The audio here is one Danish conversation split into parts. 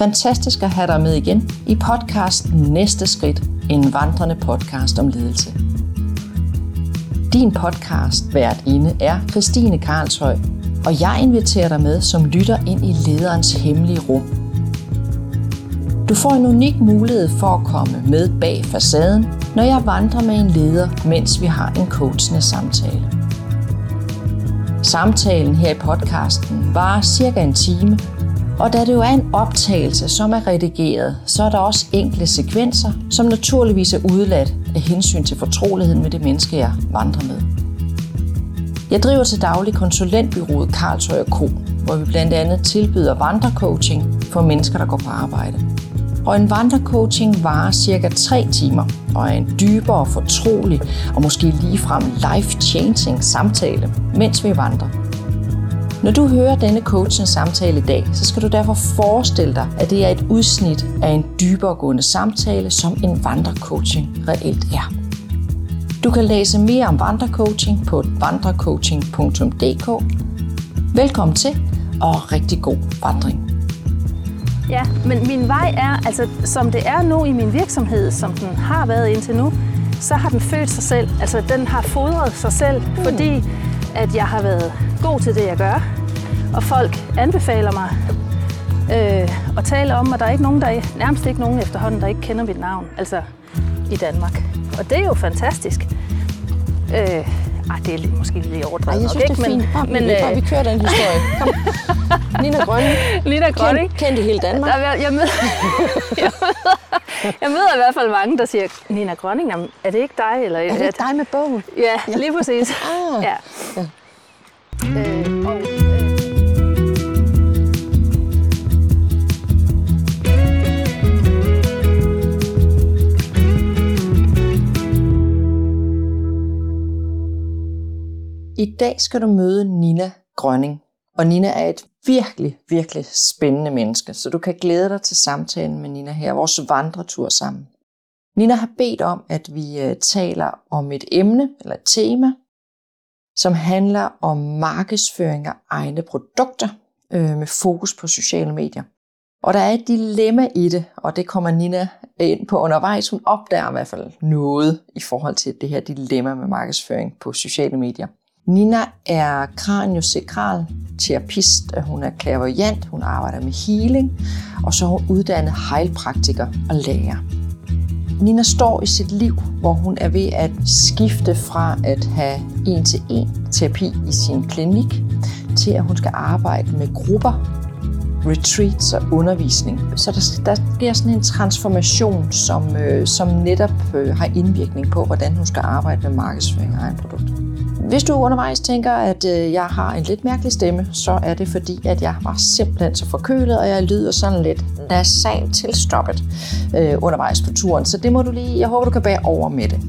Fantastisk at have dig med igen i podcasten Næste Skridt, en vandrende podcast om ledelse. Din podcast vært inde er Christine Karlshøj, og jeg inviterer dig med som lytter ind i lederens hemmelige rum. Du får en unik mulighed for at komme med bag facaden, når jeg vandrer med en leder, mens vi har en coachende samtale. Samtalen her i podcasten varer cirka en time, og da det jo er en optagelse, som er redigeret, så er der også enkelte sekvenser, som naturligvis er udladt af hensyn til fortroligheden med det menneske, jeg vandrer med. Jeg driver til daglig konsulentbyrået Karlsøj Co., hvor vi blandt andet tilbyder vandrecoaching for mennesker, der går på arbejde. Og en vandrecoaching varer cirka 3 timer og er en dybere, fortrolig og måske ligefrem life-changing samtale, mens vi vandrer. Når du hører denne coachens samtale i dag, så skal du derfor forestille dig, at det er et udsnit af en dybere gående samtale, som en vandrecoaching reelt er. Du kan læse mere om vandrecoaching på vandrecoaching.dk. Velkommen til, og rigtig god vandring. Ja, men min vej er, altså som det er nu i min virksomhed, som den har været indtil nu, så har den født sig selv. Altså den har fodret sig selv, mm. fordi at jeg har været god til det, jeg gør. Og folk anbefaler mig øh, at tale om, og der er ikke nogen, der er, nærmest ikke nogen efterhånden, der ikke kender mit navn, altså i Danmark. Og det er jo fantastisk. Øh, ej, det er måske lidt overdrevet Ej, jeg synes, nok, det er ikke? fint. Bare, men, men, øh, vi kører den historie. Kom. Nina Grønning. Nina Grønning. Kendt, kendt i hele Danmark. Der, er- jeg, møder, jeg, møder, jeg møder i hvert fald mange, der siger, Nina Grønning, er det ikke dig? Eller, Er det ikke dig med bogen? Ja, lige præcis. Ah. Ja. Øh, og, øh, I dag skal du møde Nina Grønning. Og Nina er et virkelig, virkelig spændende menneske, så du kan glæde dig til samtalen med Nina her, vores vandretur sammen. Nina har bedt om, at vi øh, taler om et emne eller et tema, som handler om markedsføring af egne produkter øh, med fokus på sociale medier. Og der er et dilemma i det, og det kommer Nina ind på undervejs. Hun opdager i hvert fald noget i forhold til det her dilemma med markedsføring på sociale medier. Nina er kraniosakral terapist, hun er klaverjant, hun arbejder med healing, og så er hun uddannet hejlpraktiker og lærer. Nina står i sit liv, hvor hun er ved at skifte fra at have en-til-en terapi i sin klinik, til at hun skal arbejde med grupper, retreats og undervisning. Så der, der sker sådan en transformation, som, øh, som netop øh, har indvirkning på, hvordan hun skal arbejde med markedsføring af egen produkt. Hvis du undervejs tænker, at øh, jeg har en lidt mærkelig stemme, så er det fordi, at jeg var simpelthen så forkølet, og jeg lyder sådan lidt nasalt tilstoppet øh, undervejs på turen. Så det må du lige, jeg håber, du kan bære over med det.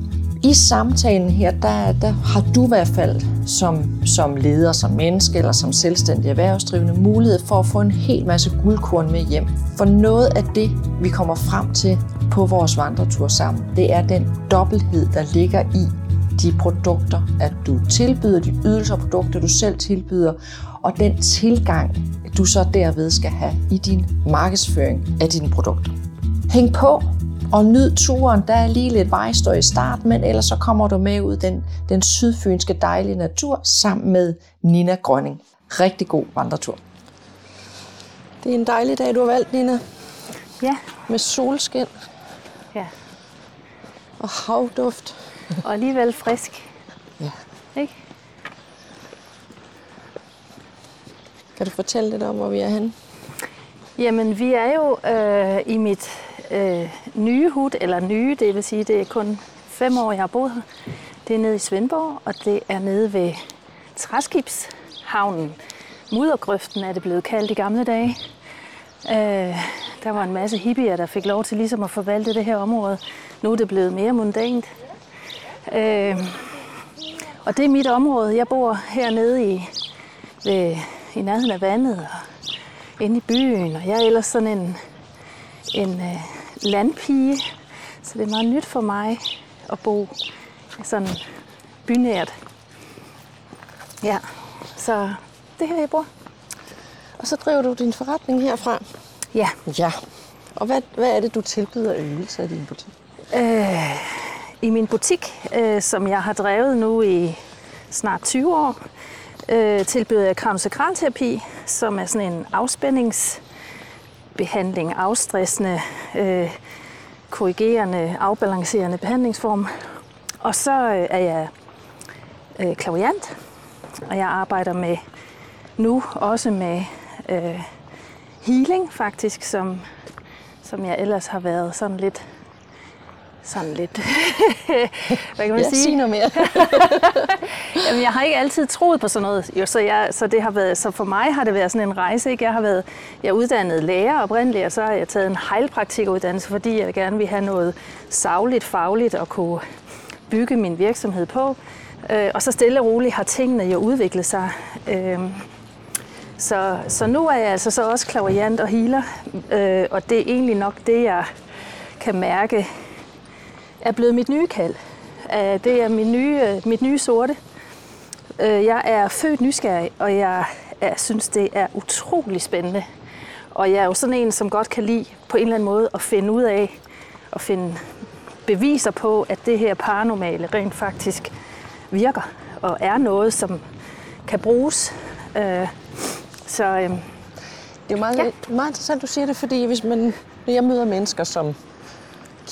I samtalen her, der, der har du i hvert fald som, som leder, som menneske eller som selvstændig erhvervsdrivende mulighed for at få en hel masse guldkorn med hjem. For noget af det, vi kommer frem til på vores vandretur sammen, det er den dobbelthed, der ligger i de produkter, at du tilbyder, de ydelser og produkter, du selv tilbyder, og den tilgang, du så derved skal have i din markedsføring af dine produkter. Hæng på og nyd turen. Der er lige lidt vejstøj i start, men ellers så kommer du med ud den, den sydfynske dejlige natur sammen med Nina Grønning. Rigtig god vandretur. Det er en dejlig dag, du har valgt, Nina, ja, med solskin ja. og havduft. Og alligevel frisk, Ja. ikke? Kan du fortælle lidt om, hvor vi er henne? Jamen, vi er jo øh, i mit øh, nye hud, eller nye, det vil sige, det er kun fem år, jeg har boet her. Det er nede i Svendborg, og det er nede ved Træskibshavnen. Muddergrøften er det blevet kaldt i gamle dage. Øh, der var en masse hippier, der fik lov til ligesom at forvalte det her område. Nu er det blevet mere mundant. Øh, og det er mit område. Jeg bor hernede i, ved, i nærheden af vandet og inde i byen. Og jeg er ellers sådan en, en øh, landpige, så det er meget nyt for mig at bo sådan bynært. Ja, så det er her, jeg bor. Og så driver du din forretning herfra. Ja. Ja. Og hvad, hvad er det, du tilbyder ydelser i din butik? Øh, i min butik, øh, som jeg har drevet nu i snart 20 år, øh, tilbyder jeg kramsekralterapi, som er sådan en afspændingsbehandling, afstressende, øh, korrigerende, afbalancerende behandlingsform. Og så øh, er jeg øh, klaviant, og jeg arbejder med nu også med øh, healing faktisk, som, som jeg ellers har været sådan lidt sådan lidt, hvad kan man Ja, sige? sig noget mere. Jamen, jeg har ikke altid troet på sådan noget, jo, så, jeg, så, det har været, så for mig har det været sådan en rejse. Ikke? Jeg har været jeg er uddannet lærer oprindeligt, og så har jeg taget en heilpraktikeruddannelse, fordi jeg gerne vil have noget savligt, fagligt at kunne bygge min virksomhed på. Øh, og så stille og roligt har tingene jo udviklet sig. Øh, så, så nu er jeg altså så også klaverjant og healer, øh, og det er egentlig nok det, jeg kan mærke er blevet mit nye kald. Øh, Det er min nye, øh, mit nye sorte. Øh, Jeg er født nysgerrig, og jeg er, synes, det er utrolig spændende. Og jeg er jo sådan en, som godt kan lide på en eller anden måde at finde ud af og finde beviser på, at det her paranormale rent faktisk virker og er noget, som kan bruges. Øh, Så øhm, Det er jo meget, ja. meget interessant, du siger det, fordi hvis man, når jeg møder mennesker, som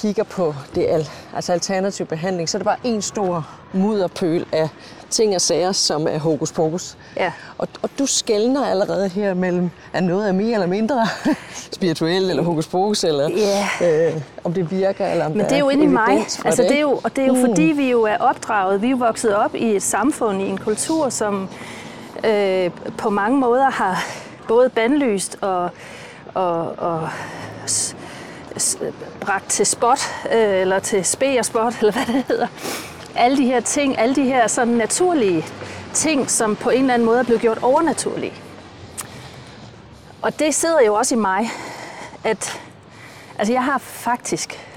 kigger på det al, altså alternativ behandling, så er det bare en stor mudderpøl af ting og sager, som er hokus pokus. Ja. Og, og du skældner allerede her mellem, er noget er mere eller mindre spirituelt, eller hokus pokus, eller Ja. øh, om det virker, eller om Men det er jo inde i mig. Altså, det er ikke? jo, og det er jo mm. fordi, vi jo er opdraget, vi er jo vokset op i et samfund, i en kultur, som øh, på mange måder har både bandlyst og, og, og bragt til spot, øh, eller til spe og spot, eller hvad det hedder. Alle de her ting, alle de her sådan naturlige ting, som på en eller anden måde er blevet gjort overnaturlige. Og det sidder jo også i mig, at Altså, jeg har faktisk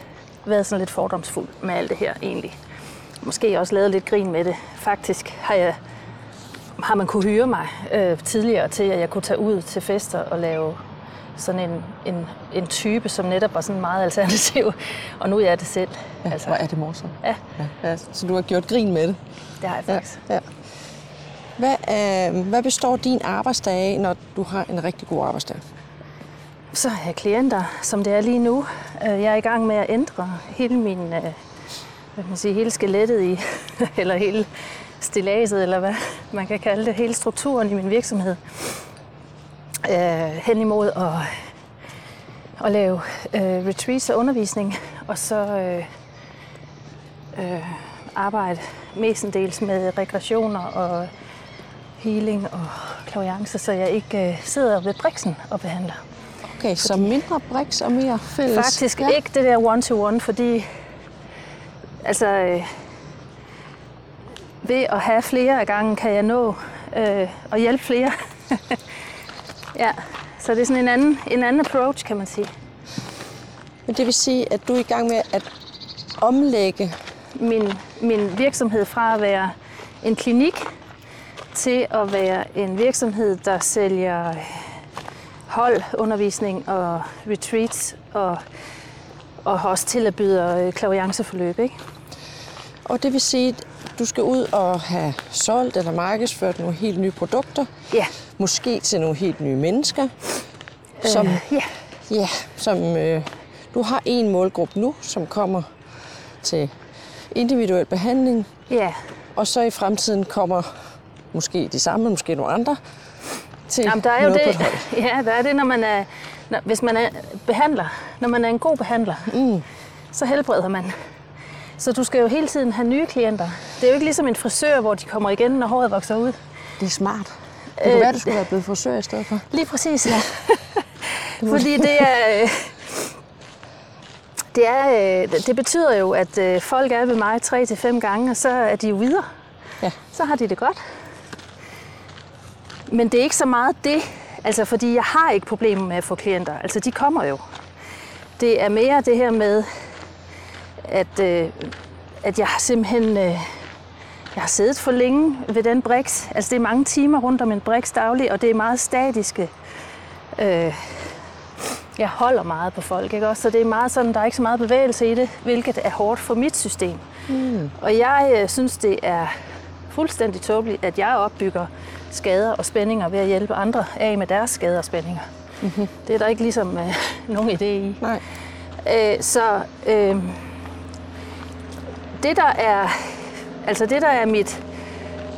været sådan lidt fordomsfuld med alt det her, egentlig. Måske også lavet lidt grin med det. Faktisk har, jeg, har man kunne hyre mig øh, tidligere til, at jeg kunne tage ud til fester og lave sådan en, en, en type, som netop var sådan meget alternativ. Og nu er jeg det selv. Ja, altså, hvor er det morsomt. ja, Ja, ja, så du har gjort grin med det. det har jeg Ja, faktisk. ja. Hvad, øh, hvad består din arbejdsdag af, når du har en rigtig god arbejdsdag? Så har jeg klienter, som det er lige nu. Øh, Jeg er i gang med at ændre hele min, øh, hvad kan man sige, hele skelettet i, eller hele stillaset, eller hvad man kan kalde det, hele strukturen i min virksomhed. Øh, hen imod at, at lave øh, retreats og undervisning, og så øh, øh, arbejde mestendels med regressioner og healing og klaviance, så jeg ikke øh, sidder ved briksen og behandler. Okay, så mindre briks og mere fælles. Faktisk ja. ikke det der one-to-one, fordi altså, øh, ved at have flere af gangen, kan jeg nå øh, at hjælpe flere. ja, så det er sådan en anden, en anden approach, kan man sige. Men det vil sige, at du er i gang med at omlægge. Min, min virksomhed fra at være en klinik til at være en virksomhed, der sælger holdundervisning og retreats og, og også tilbyder øh, klavianceforløb, ikke? Og det vil sige, at du skal ud og have solgt eller markedsført nogle helt nye produkter. Ja. Måske til nogle helt nye mennesker. Som, Øh, ja. ja, som øh, du har en målgruppe nu, som kommer til individuel behandling. Ja, Og så i fremtiden kommer måske de samme, måske nogle andre. Til Jamen, der er jo det, ja, der er det, når man er, når, hvis man er behandler, når man er en god behandler, mm. så helbreder man. Så du skal jo hele tiden have nye klienter. Det er jo ikke ligesom en frisør, hvor de kommer igen, når håret vokser ud. Det er smart. Det kunne Øh, være, du skulle være blevet frisør i stedet for. Lige præcis. Ja. Fordi det er... øh, Det, er, øh, det betyder jo, at øh, folk er ved mig tre til fem gange, og så er de jo videre. Ja. Så har de det godt. Men det er ikke så meget det, altså fordi jeg har ikke problemer med at få klienter. Altså de kommer jo. Det er mere det her med, at, øh, at jeg simpelthen øh, jeg har siddet for længe ved den briks. Altså det er mange timer rundt om en briks daglig, og det er meget statiske øh, jeg holder meget på folk, ikke også? Så det er meget sådan, der er ikke så meget bevægelse i det, hvilket er hårdt for mit system. Mm. Og jeg øh, synes, det er fuldstændig tåbeligt, at jeg opbygger skader og spændinger ved at hjælpe andre af med deres skader og spændinger. Mm-hmm. Det er der ikke ligesom øh, nogen idé i. Nej. Øh, så øh, det der er, altså det der er mit,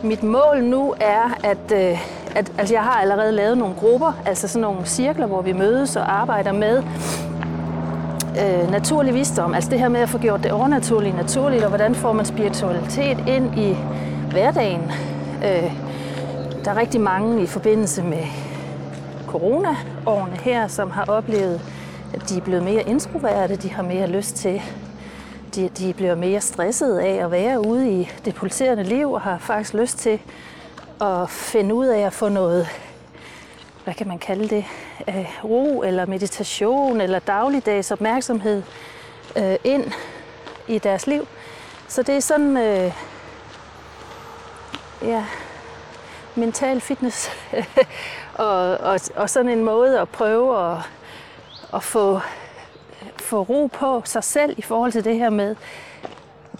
mit mål nu er, at, øh, at altså jeg har allerede lavet nogle grupper, altså sådan nogle cirkler, hvor vi mødes og arbejder med øh, naturlig visdom. Altså det her med at få gjort det overnaturligt naturligt, og hvordan får man spiritualitet ind i hverdagen. Øh, der er rigtig mange i forbindelse med corona-årene her, som har oplevet, at de er blevet mere introverte, de har mere lyst til, de, de bliver mere stressede af at være ude i det pulserende liv, og har faktisk lyst til at finde ud af at få noget, hvad kan man kalde det, øh, ro eller meditation eller dagligdags opmærksomhed øh, ind i deres liv. Så det er sådan, øh, ja, mental fitness og, og, og sådan en måde at prøve at, at få, få ro på sig selv i forhold til det her med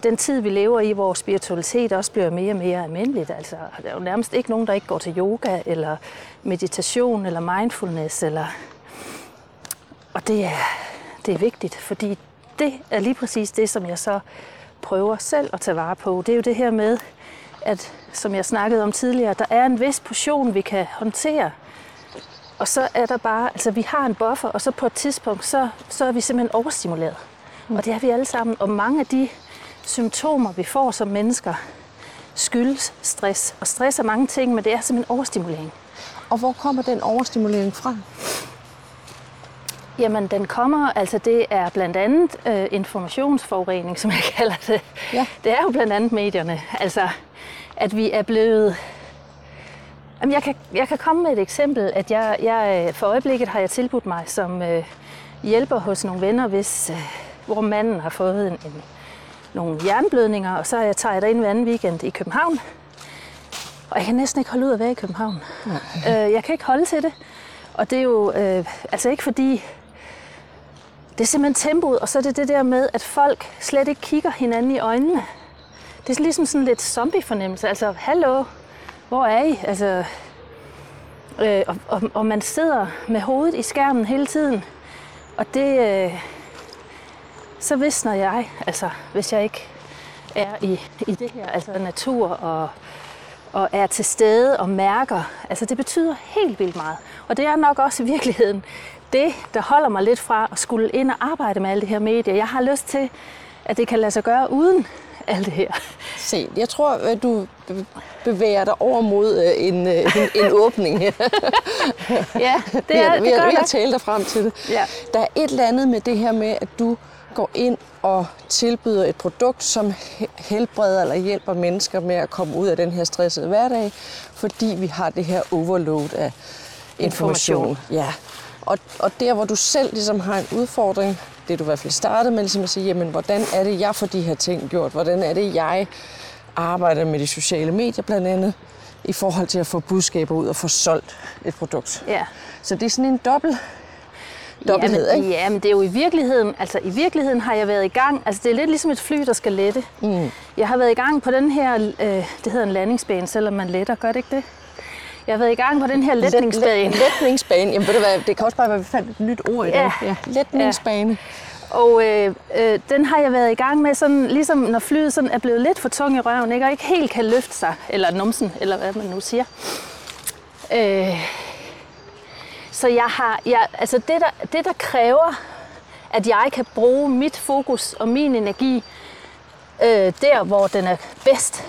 den tid, vi lever i, hvor spiritualitet også bliver mere og mere almindeligt. Altså, der er jo nærmest ikke nogen, der ikke går til yoga, eller meditation, eller mindfulness. Eller... Og det er, det er vigtigt, fordi det er lige præcis det, som jeg så prøver selv at tage vare på. Det er jo det her med, at som jeg snakkede om tidligere, der er en vis portion, vi kan håndtere. Og så er der bare, altså vi har en buffer, og så på et tidspunkt, så, så er vi simpelthen overstimuleret. Mm. Og det er vi alle sammen. Og mange af de symptomer, vi får som mennesker, skyldes stress. Og stress er mange ting, men det er simpelthen overstimulering. Og hvor kommer den overstimulering fra? Jamen, den kommer, altså det er blandt andet øh, informationsforurening, som jeg kalder det. Ja. Det er jo blandt andet medierne. Altså, at vi er blevet... Jamen, jeg, kan, jeg kan komme med et eksempel, at jeg, jeg for øjeblikket har jeg tilbudt mig som øh, hjælper hos nogle venner, hvis, øh, hvor manden har fået en, en, nogle jernblødninger, og så jeg tager jeg der ind hver anden weekend i København. Og jeg kan næsten ikke holde ud at være i København. Øh, jeg kan ikke holde til det. Og det er jo øh, altså ikke fordi, det er simpelthen tempoet, og så er det det der med, at folk slet ikke kigger hinanden i øjnene. Det er ligesom sådan lidt zombie-fornemmelse. Altså, hallo, hvor er I? Altså, øh, og, og, og man sidder med hovedet i skærmen hele tiden. Og det, øh, så visner jeg, altså, hvis jeg ikke er i, i det her, altså natur og, og er til stede og mærker. Altså, det betyder helt vildt meget. Og det er nok også i virkeligheden det, der holder mig lidt fra at skulle ind og arbejde med alle det her medier. Jeg har lyst til, at det kan lade sig gøre uden alt det her. Se, jeg tror, at du bevæger dig over mod øh, en, øh, en, en åbning her. ja, det er det. Ved at tale dig frem til det. Ja. Der er et eller andet med det her med, at du går ind og tilbyder et produkt, som helbreder eller hjælper mennesker med at komme ud af den her stressede hverdag, fordi vi har det her overload af information. information. Ja. Og, og der, hvor du selv ligesom har en udfordring, det du i hvert fald startede med, ligesom at sige, jamen, hvordan er det, jeg får de her ting gjort? Hvordan er det, jeg arbejder med de sociale medier blandt andet, i forhold til at få budskaber ud og få solgt et produkt. Ja. Så det er sådan en dobbelt dobbelthed, jamen, ikke? Ja, men det er jo i virkeligheden, altså i virkeligheden har jeg været i gang, altså det er lidt ligesom et fly, der skal lette. Mm. Jeg har været i gang på den her, øh, det hedder en landingsbane, selvom man letter, gør det ikke det? Jeg har været i gang på den her letningsbane. Let, let, letningsbane, jamen ved du hvad, det kan også bare være, at vi fandt et nyt ord i ja. Ja, letningsbane. Ja. Og øh, øh, den har jeg været i gang med, sådan, ligesom når flyet sådan er blevet lidt for tung i røven, ikke? og ikke helt kan løfte sig, eller numsen, eller hvad man nu siger. Øh, så jeg har, jeg, altså det der, det der kræver, at jeg kan bruge mit fokus og min energi øh, der, hvor den er bedst,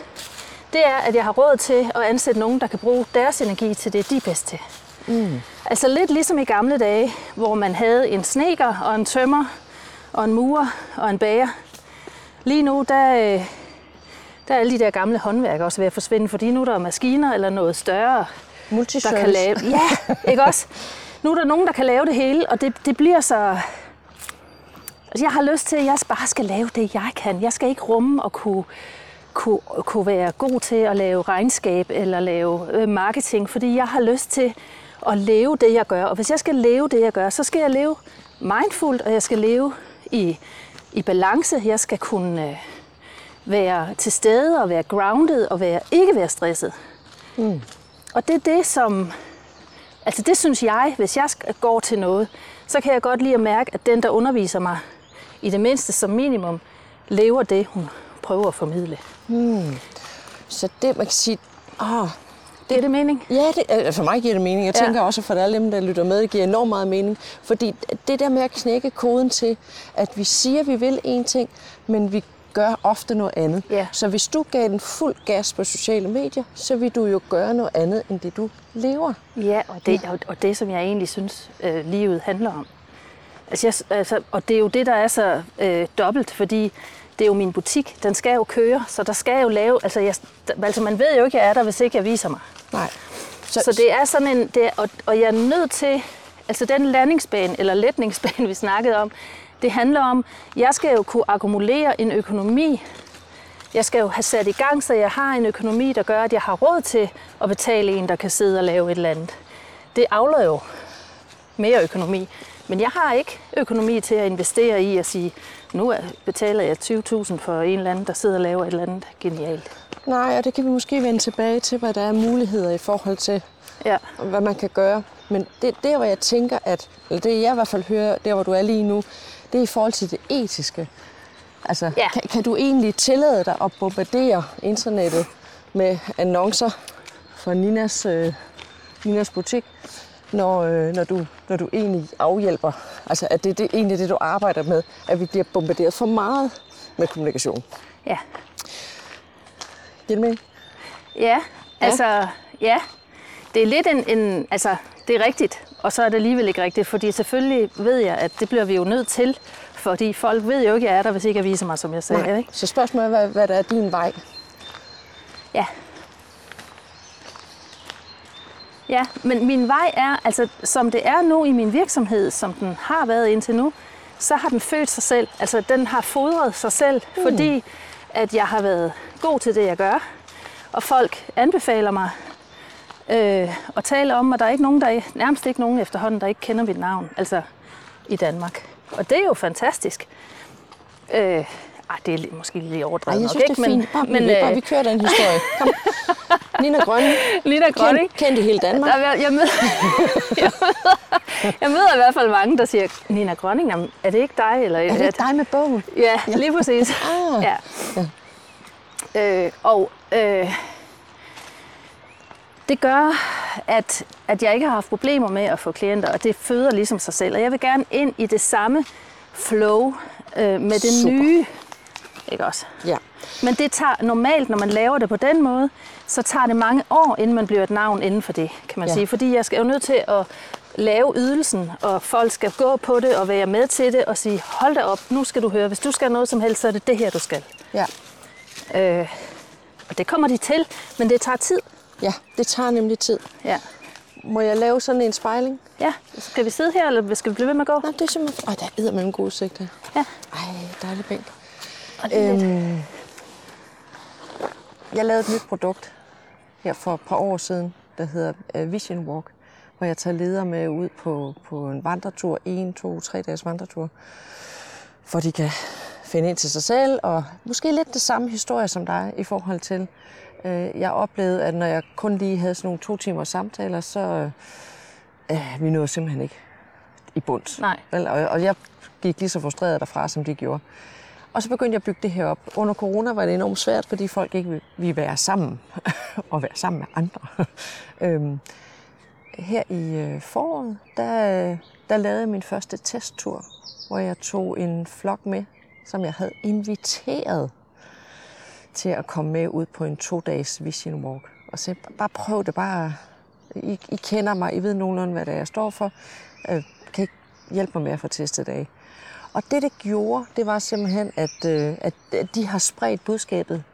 det er, at jeg har råd til at ansætte nogen, der kan bruge deres energi til det, de er bedst til. Mm. Altså lidt ligesom i gamle dage, hvor man havde en sneker og en tømmer og en murer og en bager. Lige nu, der, øh, der er alle de der gamle håndværk også ved at forsvinde, fordi nu er der maskiner eller noget større, der kan lave... Ja, ikke også? Nu er der nogen, der kan lave det hele, og det, det bliver så... Altså, jeg har lyst til, at jeg bare skal lave det, jeg kan. Jeg skal ikke rumme og kunne kunne, kunne være god til at lave regnskab eller lave øh, marketing, fordi jeg har lyst til at leve det, jeg gør. Og hvis jeg skal leve det, jeg gør, så skal jeg leve mindfuldt, og jeg skal leve i, i balance. Jeg skal kunne øh, være til stede og være grounded og være, ikke være stresset. Mm. Og det er det, som... Altså det synes jeg, hvis jeg går til noget, så kan jeg godt lide at mærke, at den, der underviser mig, i det mindste som minimum, lever det, hun prøver at formidle. Hmm. Så det, man kan sige, åh, det er det mening? Ja, det, for mig giver det mening. Jeg ja. tænker også, for alle dem, der lytter med, det giver enormt meget mening. Fordi det der med at knække koden til, at vi siger, at vi vil en ting, men vi gør ofte noget andet. Ja. Så hvis du gav den fuld gas på sociale medier, så vil du jo gøre noget andet, end det du lever. Ja, og det, ja. Og, og det som jeg egentlig synes, øh, livet handler om. Altså, jeg, altså, og det er jo det, der er så øh, dobbelt, fordi det er jo min butik. Den skal jo køre, så der skal jo lave... Altså, jeg, altså man ved jo ikke, jeg er der, hvis ikke jeg viser mig. Nej. Så, så det er sådan en... Det er, og, og jeg er nødt til... Altså den landingsbane, eller letningsbane, vi snakkede om, det handler om, jeg skal jo kunne akkumulere en økonomi. Jeg skal jo have sat i gang, så jeg har en økonomi, der gør, at jeg har råd til at betale en, der kan sidde og lave et eller andet. Det afler jo mere økonomi. Men jeg har ikke økonomi til at investere i at sige, nu betaler jeg 20.000 for en eller anden, der sidder og laver et eller andet genialt. Nej, og det kan vi måske vende tilbage til, hvad der er muligheder i forhold til, ja. hvad man kan gøre. Men det der, hvor jeg tænker, at, eller det jeg i hvert fald hører, der hvor du er lige nu, det er i forhold til det etiske. Altså, ja. kan, kan du egentlig tillade dig at bombardere internettet med annoncer for Ninas, øh, Ninas butik, når, øh, når, du, når du egentlig afhjælper? Altså, at det, det er egentlig det, du arbejder med, at vi bliver bombarderet for meget med kommunikation. Ja. Giver det mening? Ja, altså, ja. ja. Det er lidt en, en, altså, det er rigtigt, og så er det alligevel ikke rigtigt, fordi selvfølgelig ved jeg, at det bliver vi jo nødt til, fordi folk ved jo ikke, at jeg er der, hvis ikke jeg viser mig, som jeg sagde. Nej. Ikke? Så spørgsmålet er, hvad, hvad der er din vej? Ja. Ja, men min vej er, altså som det er nu i min virksomhed, som den har været indtil nu, så har den født sig selv. Altså den har fodret sig selv, mm. fordi at jeg har været god til det, jeg gør. Og folk anbefaler mig øh, og tale om, at der er ikke nogen, der er, nærmest ikke nogen efterhånden, der ikke kender mit navn, altså i Danmark. Og det er jo fantastisk. Øh, ej, det er måske lige overdrevet Ej, jeg synes, nok, det er fint. Bare, men, vi, bare, vi kører den historie. Kom. Nina Grønning. Nina Grønning. Kendt, kendt i hele Danmark. Der, jeg, møder, jeg, møder, jeg møder i hvert fald mange, der siger, Nina Grønning, er det ikke dig? Eller, er det ikke dig med bogen? Ja, ja. lige præcis. Ah. Ja. ja. Øh, og øh, det gør, at, at jeg ikke har haft problemer med at få klienter, og det føder ligesom sig selv. Og jeg vil gerne ind i det samme flow øh, med det Super. nye. Ikke også? Ja. Men det tager normalt, når man laver det på den måde, så tager det mange år, inden man bliver et navn inden for det, kan man ja. sige. Fordi jeg skal jo nødt til at lave ydelsen, og folk skal gå på det og være med til det og sige, hold da op, nu skal du høre, hvis du skal noget som helst, så er det det her, du skal. Ja. Øh, og det kommer de til, men det tager tid. Ja, det tager nemlig tid. Ja. Må jeg lave sådan en spejling? Ja. Skal vi sidde her, eller skal vi blive ved med at gå? Nej, det er simpelthen... Ej, der er med en god udsigt her. Ja. Ej, dejlig bænk. Øhm, jeg lavede et nyt produkt her for et par år siden, der hedder uh, Vision Walk, hvor jeg tager ledere med ud på, på en vandretur, en, to, tre dages vandretur, hvor de kan finde ind til sig selv, og måske lidt det samme historie som dig i forhold til, Øh, jeg oplevede, at når jeg kun lige havde sådan nogle to timers samtaler, så øh, vi nåede simpelthen ikke i bund. Nej. Vel? Og, og jeg gik lige så frustreret derfra, som de gjorde. Og så begyndte jeg at bygge det her op. Under corona var det enormt svært, fordi folk ikke ville være sammen og være sammen med andre. øhm, her i øh, foråret, der, der lavede jeg min første testtur, hvor jeg tog en flok med, som jeg havde inviteret til at komme med ud på en to-dages vision walk. Og så bare prøv det bare. I, I kender mig, I ved nogenlunde, hvad det er, jeg står for. Øh, kan I hjælpe mig med at få testet af? Og det, det gjorde, det var simpelthen, at, øh, at de har spredt budskabet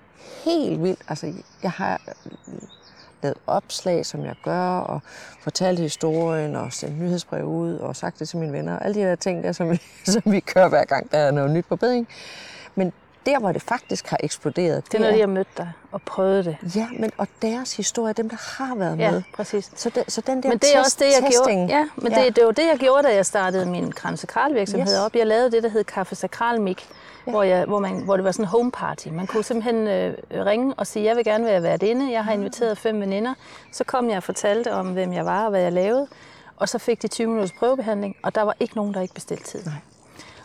helt vildt. Altså, jeg har øh, lavet opslag, som jeg gør, og fortalt historien, og sendt nyhedsbrev ud, og sagt det til mine venner. Alle de der ting, der, som, vi, som vi kører hver gang, der er noget nyt på bedring. Øh, der, hvor det faktisk har eksploderet. Det er, når de har mødt dig og prøvet det. Ja, men og deres historie, dem der har været Ja, med. præcis. Så, den, så den der Men det er test, også det, jeg testing, gjorde. Ja, men ja. Det, det var det, jeg gjorde, da jeg startede min kransekralvirksomhed Yes. op. Jeg lavede det, der hed Kaffe Sakralmik, ja. hvor, jeg, hvor, man, hvor det var sådan en home party. Man kunne simpelthen øh, ringe og sige, jeg vil gerne være værtinde. Jeg har inviteret fem veninder. Så kom jeg og fortalte om, hvem jeg var og hvad jeg lavede. Og så fik de 20 minutters prøvebehandling, og der var ikke nogen, der ikke bestilte tid. Nej.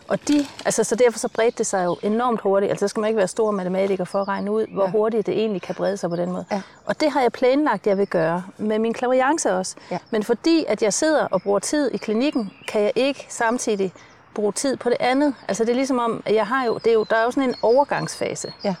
Og de, altså, så derfor så bredte det sig jo enormt hurtigt. Altså, så skal man ikke være stor matematiker for at regne ud, hvor Ja. hurtigt det egentlig kan brede sig på den måde. Ja. Og det har jeg planlagt, jeg vil gøre med min klaviance også. Ja. Men fordi at jeg sidder og bruger tid i klinikken, kan jeg ikke samtidig bruge tid på det andet. Altså det er ligesom om, at jeg har jo, det er jo, der er jo sådan en overgangsfase. Ja.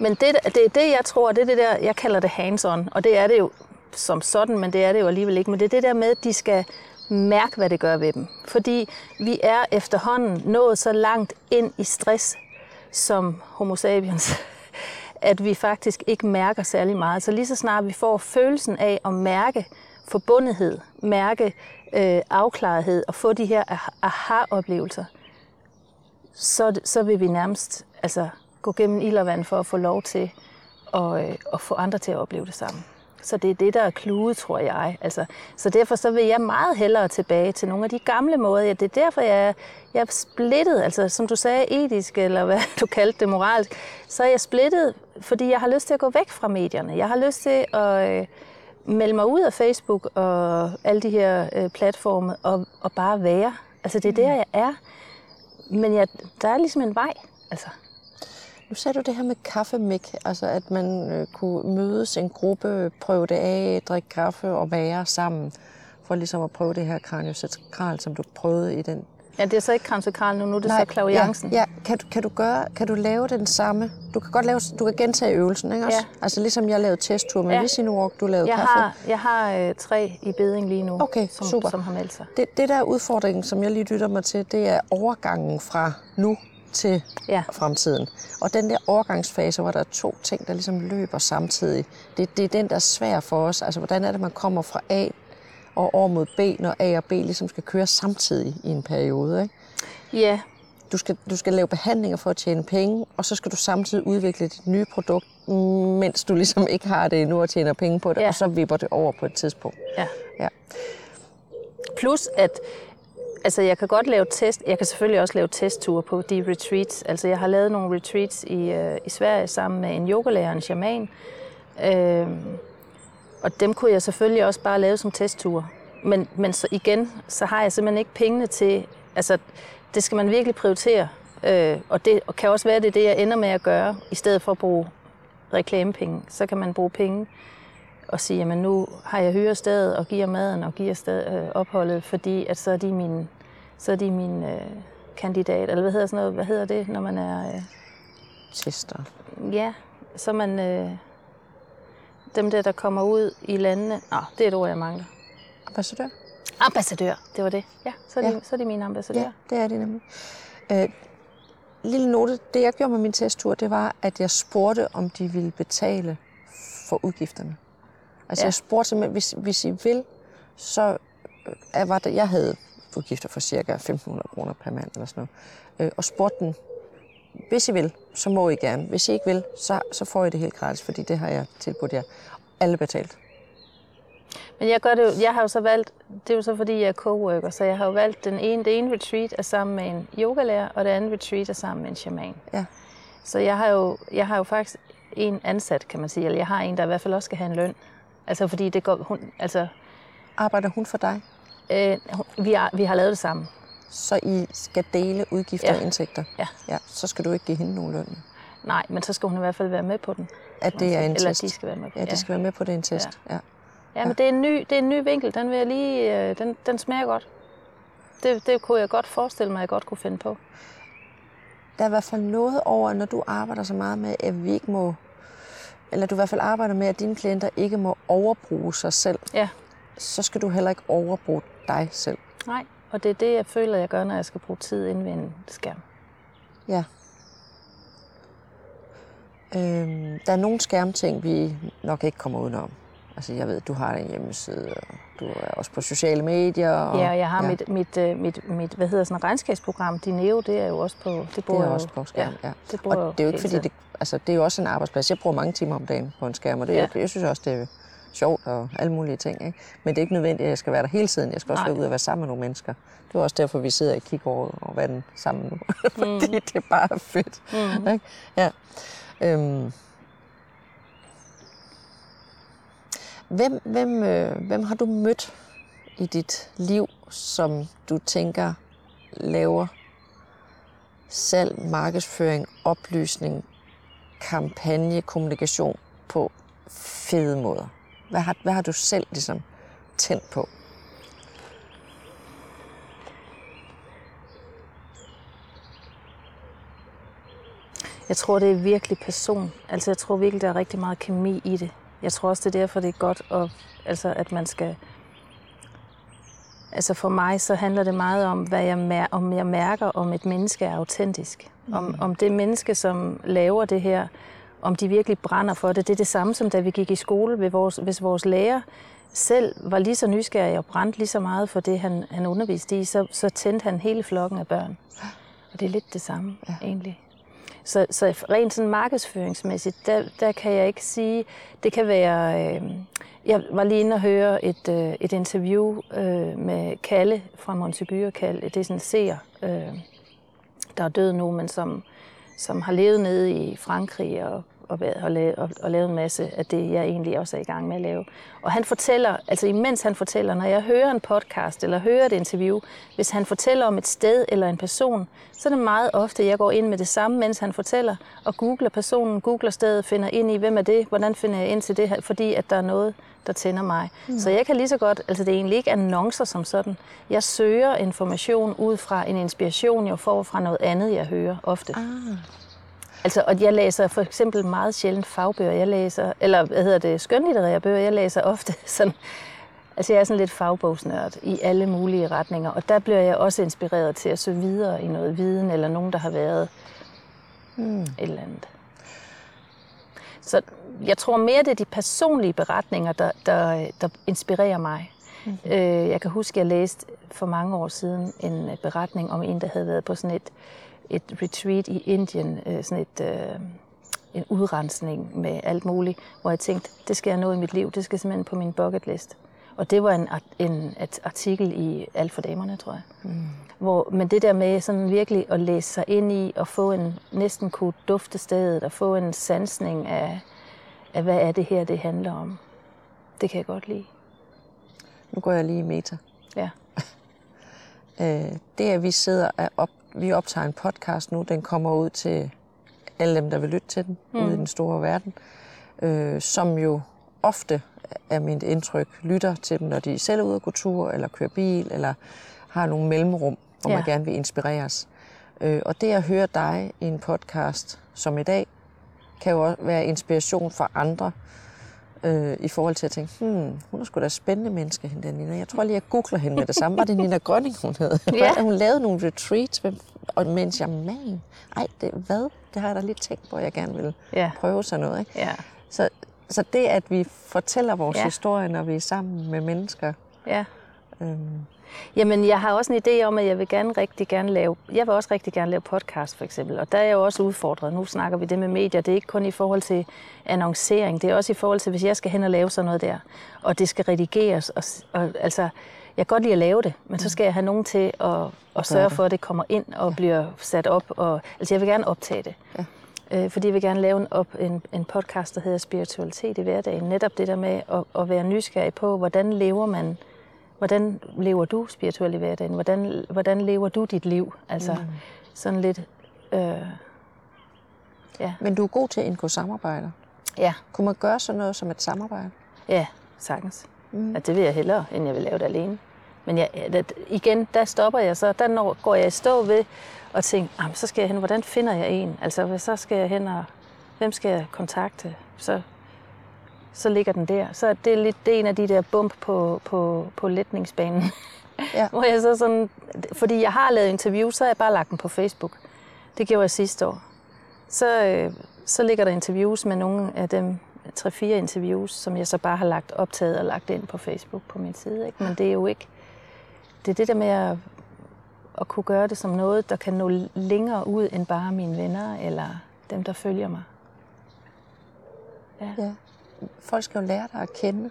Men det, det er det, jeg tror, det er det der, jeg kalder det hands-on. Og det er det jo som sådan, men det er det jo alligevel ikke. Men det er det der med, at de skal mærke, hvad det gør ved dem. Fordi vi er efterhånden nået så langt ind i stress som homo sapiens, at vi faktisk ikke mærker særlig meget. Så lige så snart vi får følelsen af at mærke forbundethed, mærke øh, afklarethed og få de her aha-oplevelser, så, så vil vi nærmest altså, gå gennem ild og vand for at få lov til at, øh, at få andre til at opleve det samme. Så det er det, der er kludet, tror jeg. Altså, så derfor så vil jeg meget hellere tilbage til nogle af de gamle måder. Ja, det er derfor, jeg, er- jeg er splittet, altså som du sagde, etisk, eller hvad du kaldte det, moralsk. Så er jeg splittet, fordi jeg har lyst til at gå væk fra medierne. Jeg har lyst til at øh, melde mig ud af Facebook og alle de her øh, platforme og, og bare være. Altså det er der, jeg er. Men jeg, der er ligesom en vej. Altså. Nu sagde du det her med kaffemik, altså at man øh, kunne mødes en gruppe, prøve det af, drikke kaffe og være sammen, for ligesom at prøve det her kraniosakral, som du prøvede i den. Ja, det er så ikke kransekral nu, nu er det så klaviancen. Ja, ja. Kan, du, kan, du gøre, kan du lave den samme? Du kan godt lave, du kan gentage øvelsen, ikke også? Ja. Altså ligesom jeg lavede testtur med Ja. Visinurok, du lavede Jeg kaffe. har, jeg har øh, tre i beding lige nu, Okay, som, super. som har meldt sig. Det, det der er udfordringen, som jeg lige lytter mig til, det er overgangen fra nu til Ja. fremtiden. Og den der overgangsfase, hvor der er to ting, der ligesom løber samtidig, det, det er den, der er svær for os. Altså, hvordan er det, man kommer fra A og over mod B, når A og B ligesom skal køre samtidig i en periode, ikke? Ja, Du skal, du skal lave behandlinger for at tjene penge, og så skal du samtidig udvikle dit nye produkt, mens du ligesom ikke har det endnu og tjener penge på det, Ja. og så vipper det over på et tidspunkt. ja. Ja. Plus at altså jeg kan godt lave test. Jeg kan selvfølgelig også lave testture på de retreats. Altså jeg har lavet nogle retreats i, øh, i Sverige sammen med en yogalærer og en shaman. Øh, og dem kunne jeg selvfølgelig også bare lave som testture. Men, men så igen, så har jeg simpelthen ikke pengene til... Altså, det skal man virkelig prioritere. Øh, og det og kan også være, det er det, jeg ender med at gøre, i stedet for at bruge reklamepenge. Så kan man bruge penge og sige, jamen nu har jeg hyret stedet og giver maden og giver sted, øh, opholdet, fordi at så er de min, så er de min øh, kandidat, eller hvad hedder sådan noget, hvad hedder det, når man er, øh, Tester. ja, så man øh, dem der, der kommer ud i landene, nå, det er et ord, jeg mangler. Ambassadør? Ambassadør, det var det. Ja, så er de, Ja. Så er de mine ambassadører. Ja, det er det nemlig. Øh, lille note, det jeg gjorde med min testtur, det var, at jeg spurgte, om de ville betale for udgifterne. Altså Ja. jeg spurgte simpelthen, hvis, hvis I vil, så øh, var det, jeg havde udgifter for cirka 1.500 kroner per mand eller sådan noget, øh, og spurgte den, hvis I vil, så må I gerne. Hvis I ikke vil, så, så får I det helt gratis, fordi det har jeg tilbudt jer. Alle betalt. Men jeg gør det jo, jeg har jo så valgt, det er jo så fordi jeg er coworker, så jeg har jo valgt den ene, det ene retreat er sammen med en yogalærer, og det andet retreat er sammen med en shaman. Ja. Så jeg har jo, jeg har jo faktisk en ansat, kan man sige, eller jeg har en, der i hvert fald også skal have en løn. Altså fordi det går, hun, altså, Arbejder hun for dig, øh, hun- vi, har, vi har lavet det sammen. så I skal dele udgifter Ja. og indtægter? Ja. ja. Så skal du ikke give hende nogen løn. Nej, men så skal hun i hvert fald være med på den. At det er en Eller test? de skal være med på Ja, de skal være med på det er en test. Ja. ja. Ja, men det er en ny, det er en ny vinkel. Den vil jeg lige, øh, den, den smager godt. Det, det kunne jeg godt forestille mig, at jeg godt kunne finde på. Der er i hvert fald noget over, når du arbejder så meget med, at vi ikke må, eller du i hvert fald arbejder med, at dine klienter ikke må overbruge sig selv, Ja, så skal du heller ikke overbruge dig selv. nej. Og det er det, jeg føler, jeg gør, når jeg skal bruge tid inde ved en skærm. Ja. Øhm, der er nogle skærmting, vi nok ikke kommer udenom. Altså, jeg ved, du har en hjemmeside, og du er også på sociale medier. Og, Ja, og jeg har ja. Mit, mit, øh, mit, mit, hvad hedder sådan et regnskabsprogram, Dineo, det er jo også på, det Det bor er jo- også på skærm, ja. det bruger Og det er jo ikke fordi, det, altså, det er jo også en arbejdsplads. Jeg bruger mange timer om dagen på en skærm, og det, Ja. ja. jeg synes også, det er sjovt og alle mulige ting. Ikke? Men det er ikke nødvendigt, at jeg skal være der hele tiden. Jeg skal også Nej. være ude og være sammen med nogle mennesker. Det er også derfor, vi sidder i kigåret og vandet sammen nu. Mm. fordi det er bare fedt. Mm. Ikke? Ja. Øhm. Hvem, hvem, øh, hvem har du mødt i dit liv, som du tænker laver salg, markedsføring, oplysning, kampagne, kommunikation på fede måder? Hvad har, hvad har du selv ligesom tændt på? Jeg tror, det er virkelig person. Altså, jeg tror virkelig, der er rigtig meget kemi i det. Jeg tror også, det er derfor, det er godt, at, altså, at man skal... Altså for mig, så handler det meget om, hvad jeg mær- om jeg mærker, om et menneske er autentisk. Mm. Om, om det menneske, som laver det her, om de virkelig brænder for det. Det er det samme, som da vi gik i skole, ved vores, hvis vores lærer selv var lige så nysgerrig og brændte lige så meget for det, han, han underviste i, så, så tændte han hele flokken af børn. Og det er lidt det samme, ja. egentlig. Så, så rent sådan markedsføringsmæssigt, der, der kan jeg ikke sige, det kan være, øh, jeg var lige inde og høre et, øh, et interview øh, med Kalle fra Montebue, Kalle, det er sådan en seer, øh, der er død nu, men som, som har levet nede i Frankrig og, og, og, lavet, og, og lavet en masse af det, jeg egentlig også er i gang med at lave. Og han fortæller, altså imens han fortæller, når jeg hører en podcast eller hører et interview, hvis han fortæller om et sted eller en person, så er det meget ofte, jeg går ind med det samme, mens han fortæller, og googler personen, googler stedet, finder ind i, hvem er det, hvordan finder jeg ind til det her, fordi at der er noget, der tænder mig. Mm. Så jeg kan lige så godt, altså det er egentlig ikke annoncer som sådan. Jeg søger information ud fra en inspiration, jeg får fra noget andet, jeg hører ofte. Ah. Altså, og jeg læser for eksempel meget sjældent fagbøger. Jeg læser, eller hvad hedder det, skønlitterære bøger. Jeg læser ofte sådan, altså jeg er sådan lidt fagbogsnørd i alle mulige retninger. Og der bliver jeg også inspireret til at søge videre i noget viden, eller nogen, der har været Hmm. et eller andet. Så jeg tror mere, det er de personlige beretninger, der, der, der inspirerer mig. Mm-hmm. Øh, jeg kan huske, at jeg læste for mange år siden en øh, beretning om en, der havde været på sådan et, et retreat i Indien, øh, sådan et, øh, en udrensning med alt muligt, hvor jeg tænkte, det skal jeg nå i mit liv, det skal simpelthen på min bucket list. Og det var en, en et artikel i Alt for damerne, tror jeg. Mm. Hvor, men det der med sådan virkelig at læse sig ind i og få en, næsten kunne dufte stedet og få en sansning af, af, hvad er det her, det handler om. Det kan jeg godt lide. Nu går jeg lige i meta. Ja. Øh, det, at vi sidder og op, vi optager en podcast nu, den kommer ud til alle dem, der vil lytte til den, mm. ude i den store verden, øh, som jo ofte er mit indtryk, lytter til dem, når de selv er ude at gå tur, eller kører bil, eller har nogle mellemrum, hvor ja. man gerne vil inspireres. Øh, og det at høre dig i en podcast som i dag, kan jo også være inspiration for andre, øh, i forhold til at tænke, hmm, hun er sgu da spændende menneske, hende der Nina. Jeg tror lige, jeg googler hende med det samme. Var det Nina Grønning, hun hed? Ja. hun lavede nogle retreats, og mens jeg, man, ej, det, hvad? Det har jeg da lige tænkt på, at jeg gerne vil Ja. prøve sådan noget. Ikke? Ja. Så, så det, at vi fortæller vores. Ja. historie, når vi er sammen med mennesker, Ja. øhm, Jamen, jeg har også en idé om, at jeg vil gerne rigtig gerne lave, jeg vil også rigtig gerne lave podcast for eksempel, og der er jeg jo også udfordret. Nu snakker vi det med medier, det er ikke kun i forhold til annoncering, det er også i forhold til, hvis jeg skal hen og lave sådan noget der, og det skal redigeres, og, og altså, jeg kan godt lide at lave det, men så skal jeg have nogen til at, at sørge for, at det kommer ind og bliver sat op, og, altså jeg vil gerne optage det. Ja. Øh, fordi jeg vil gerne lave en, op, en, en podcast, der hedder Spiritualitet i hverdagen. Netop det der med at, at være nysgerrig på, hvordan lever man hvordan lever du spirituelt i hverdagen? Hvordan, hvordan lever du dit liv? Altså mm. sådan lidt... Øh, ja. men du er god til at indgå samarbejder. ja, Kunne man gøre sådan noget som et samarbejde? ja, sagtens. Mm. Ja, det vil jeg hellere, end jeg vil lave det alene. Men jeg, det, igen, der stopper jeg så. Der når, går jeg i stå ved og tænker, "Ah, men så skal jeg hen, hvordan finder jeg en? Altså, så skal jeg hen og, hvem skal jeg kontakte? Så, så ligger den der. Så er det, lidt, det er en af de der bump på, på, på letningsbanen. Ja. Hvor jeg så sådan, fordi jeg har lavet interviews, så har jeg bare lagt dem på Facebook. Det gjorde jeg sidste år. Så, øh, så ligger der interviews med nogle af dem, 3-4 interviews, som jeg så bare har lagt optaget og lagt ind på Facebook på min side. Ikke? Men det er jo ikke... Det er det der med at, at kunne gøre det som noget, der kan nå længere ud end bare mine venner eller dem, der følger mig. Ja. ja. Folk skal jo lære dig at kende.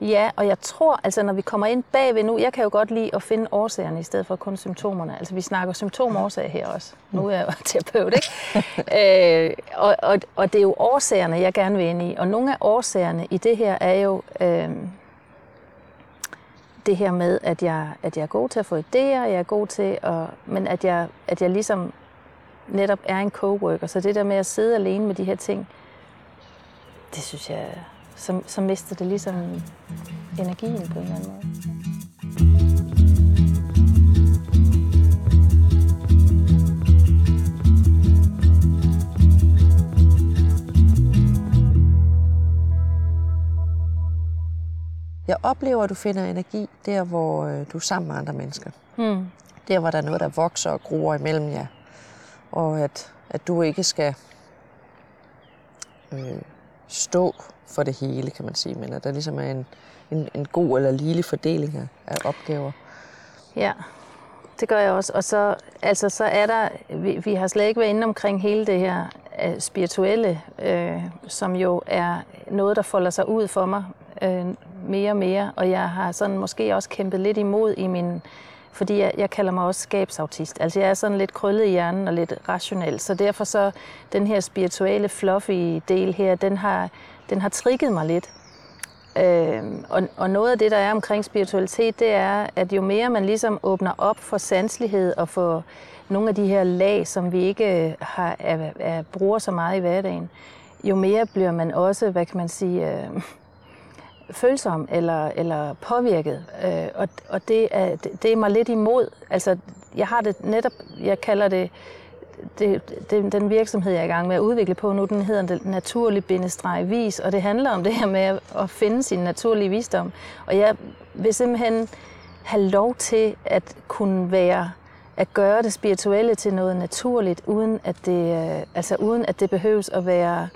Ja, og jeg tror, altså når vi kommer ind bagved nu, jeg kan jo godt lide at finde årsagerne i stedet for kun symptomerne. Altså vi snakker symptomårsager her også. Nu er jeg jo terapeut, ikke? øh, og, og, og det er jo årsagerne, jeg gerne vil ind i. Og nogle af årsagerne i det her er jo øh, det her med, at jeg, at jeg er god til at få idéer, jeg er god til at, men at jeg, at jeg ligesom netop er en coworker. Så det der med at sidde alene med de her ting, det synes jeg, så, så mister det ligesom energien på en eller anden måde. Jeg oplever, at du finder energi der, hvor øh, du er sammen med andre mennesker. Hmm. Der, hvor der er noget, der vokser og gror imellem jer. Og at, at du ikke skal øh, stå for det hele, kan man sige, men at der ligesom er en, en, en god eller lille fordeling af, opgaver. Ja, det gør jeg også. Og så, altså, så er der, vi, vi har slet ikke været inde omkring hele det her øh, spirituelle, øh, som jo er noget, der folder sig ud for mig øh, mere og mere. Og jeg har sådan måske også kæmpet lidt imod i min fordi jeg, jeg kalder mig også skabsautist. Altså jeg er sådan lidt krøllet i hjernen og lidt rationel, så derfor så den her spirituelle, fluffy del her, den har, den har trigget mig lidt. Øh, og, og noget af det, der er omkring spiritualitet, det er, at jo mere man ligesom åbner op for sanselighed og for nogle af de her lag, som vi ikke øh, har, er, er, bruger så meget i hverdagen, jo mere bliver man også, hvad kan man sige, øh, følsom eller, eller påvirket. Øh, og og det, er, det er mig lidt imod. Altså, jeg har det netop, jeg kalder det, det, det, den virksomhed, jeg er i gang med at udvikle på nu, den hedder Naturlig Bindestreg Vis, og det handler om det her med at, at finde sin naturlige visdom. Og jeg vil simpelthen have lov til at kunne være at gøre det spirituelle til noget naturligt, uden at det, øh, altså uden at det behøves at være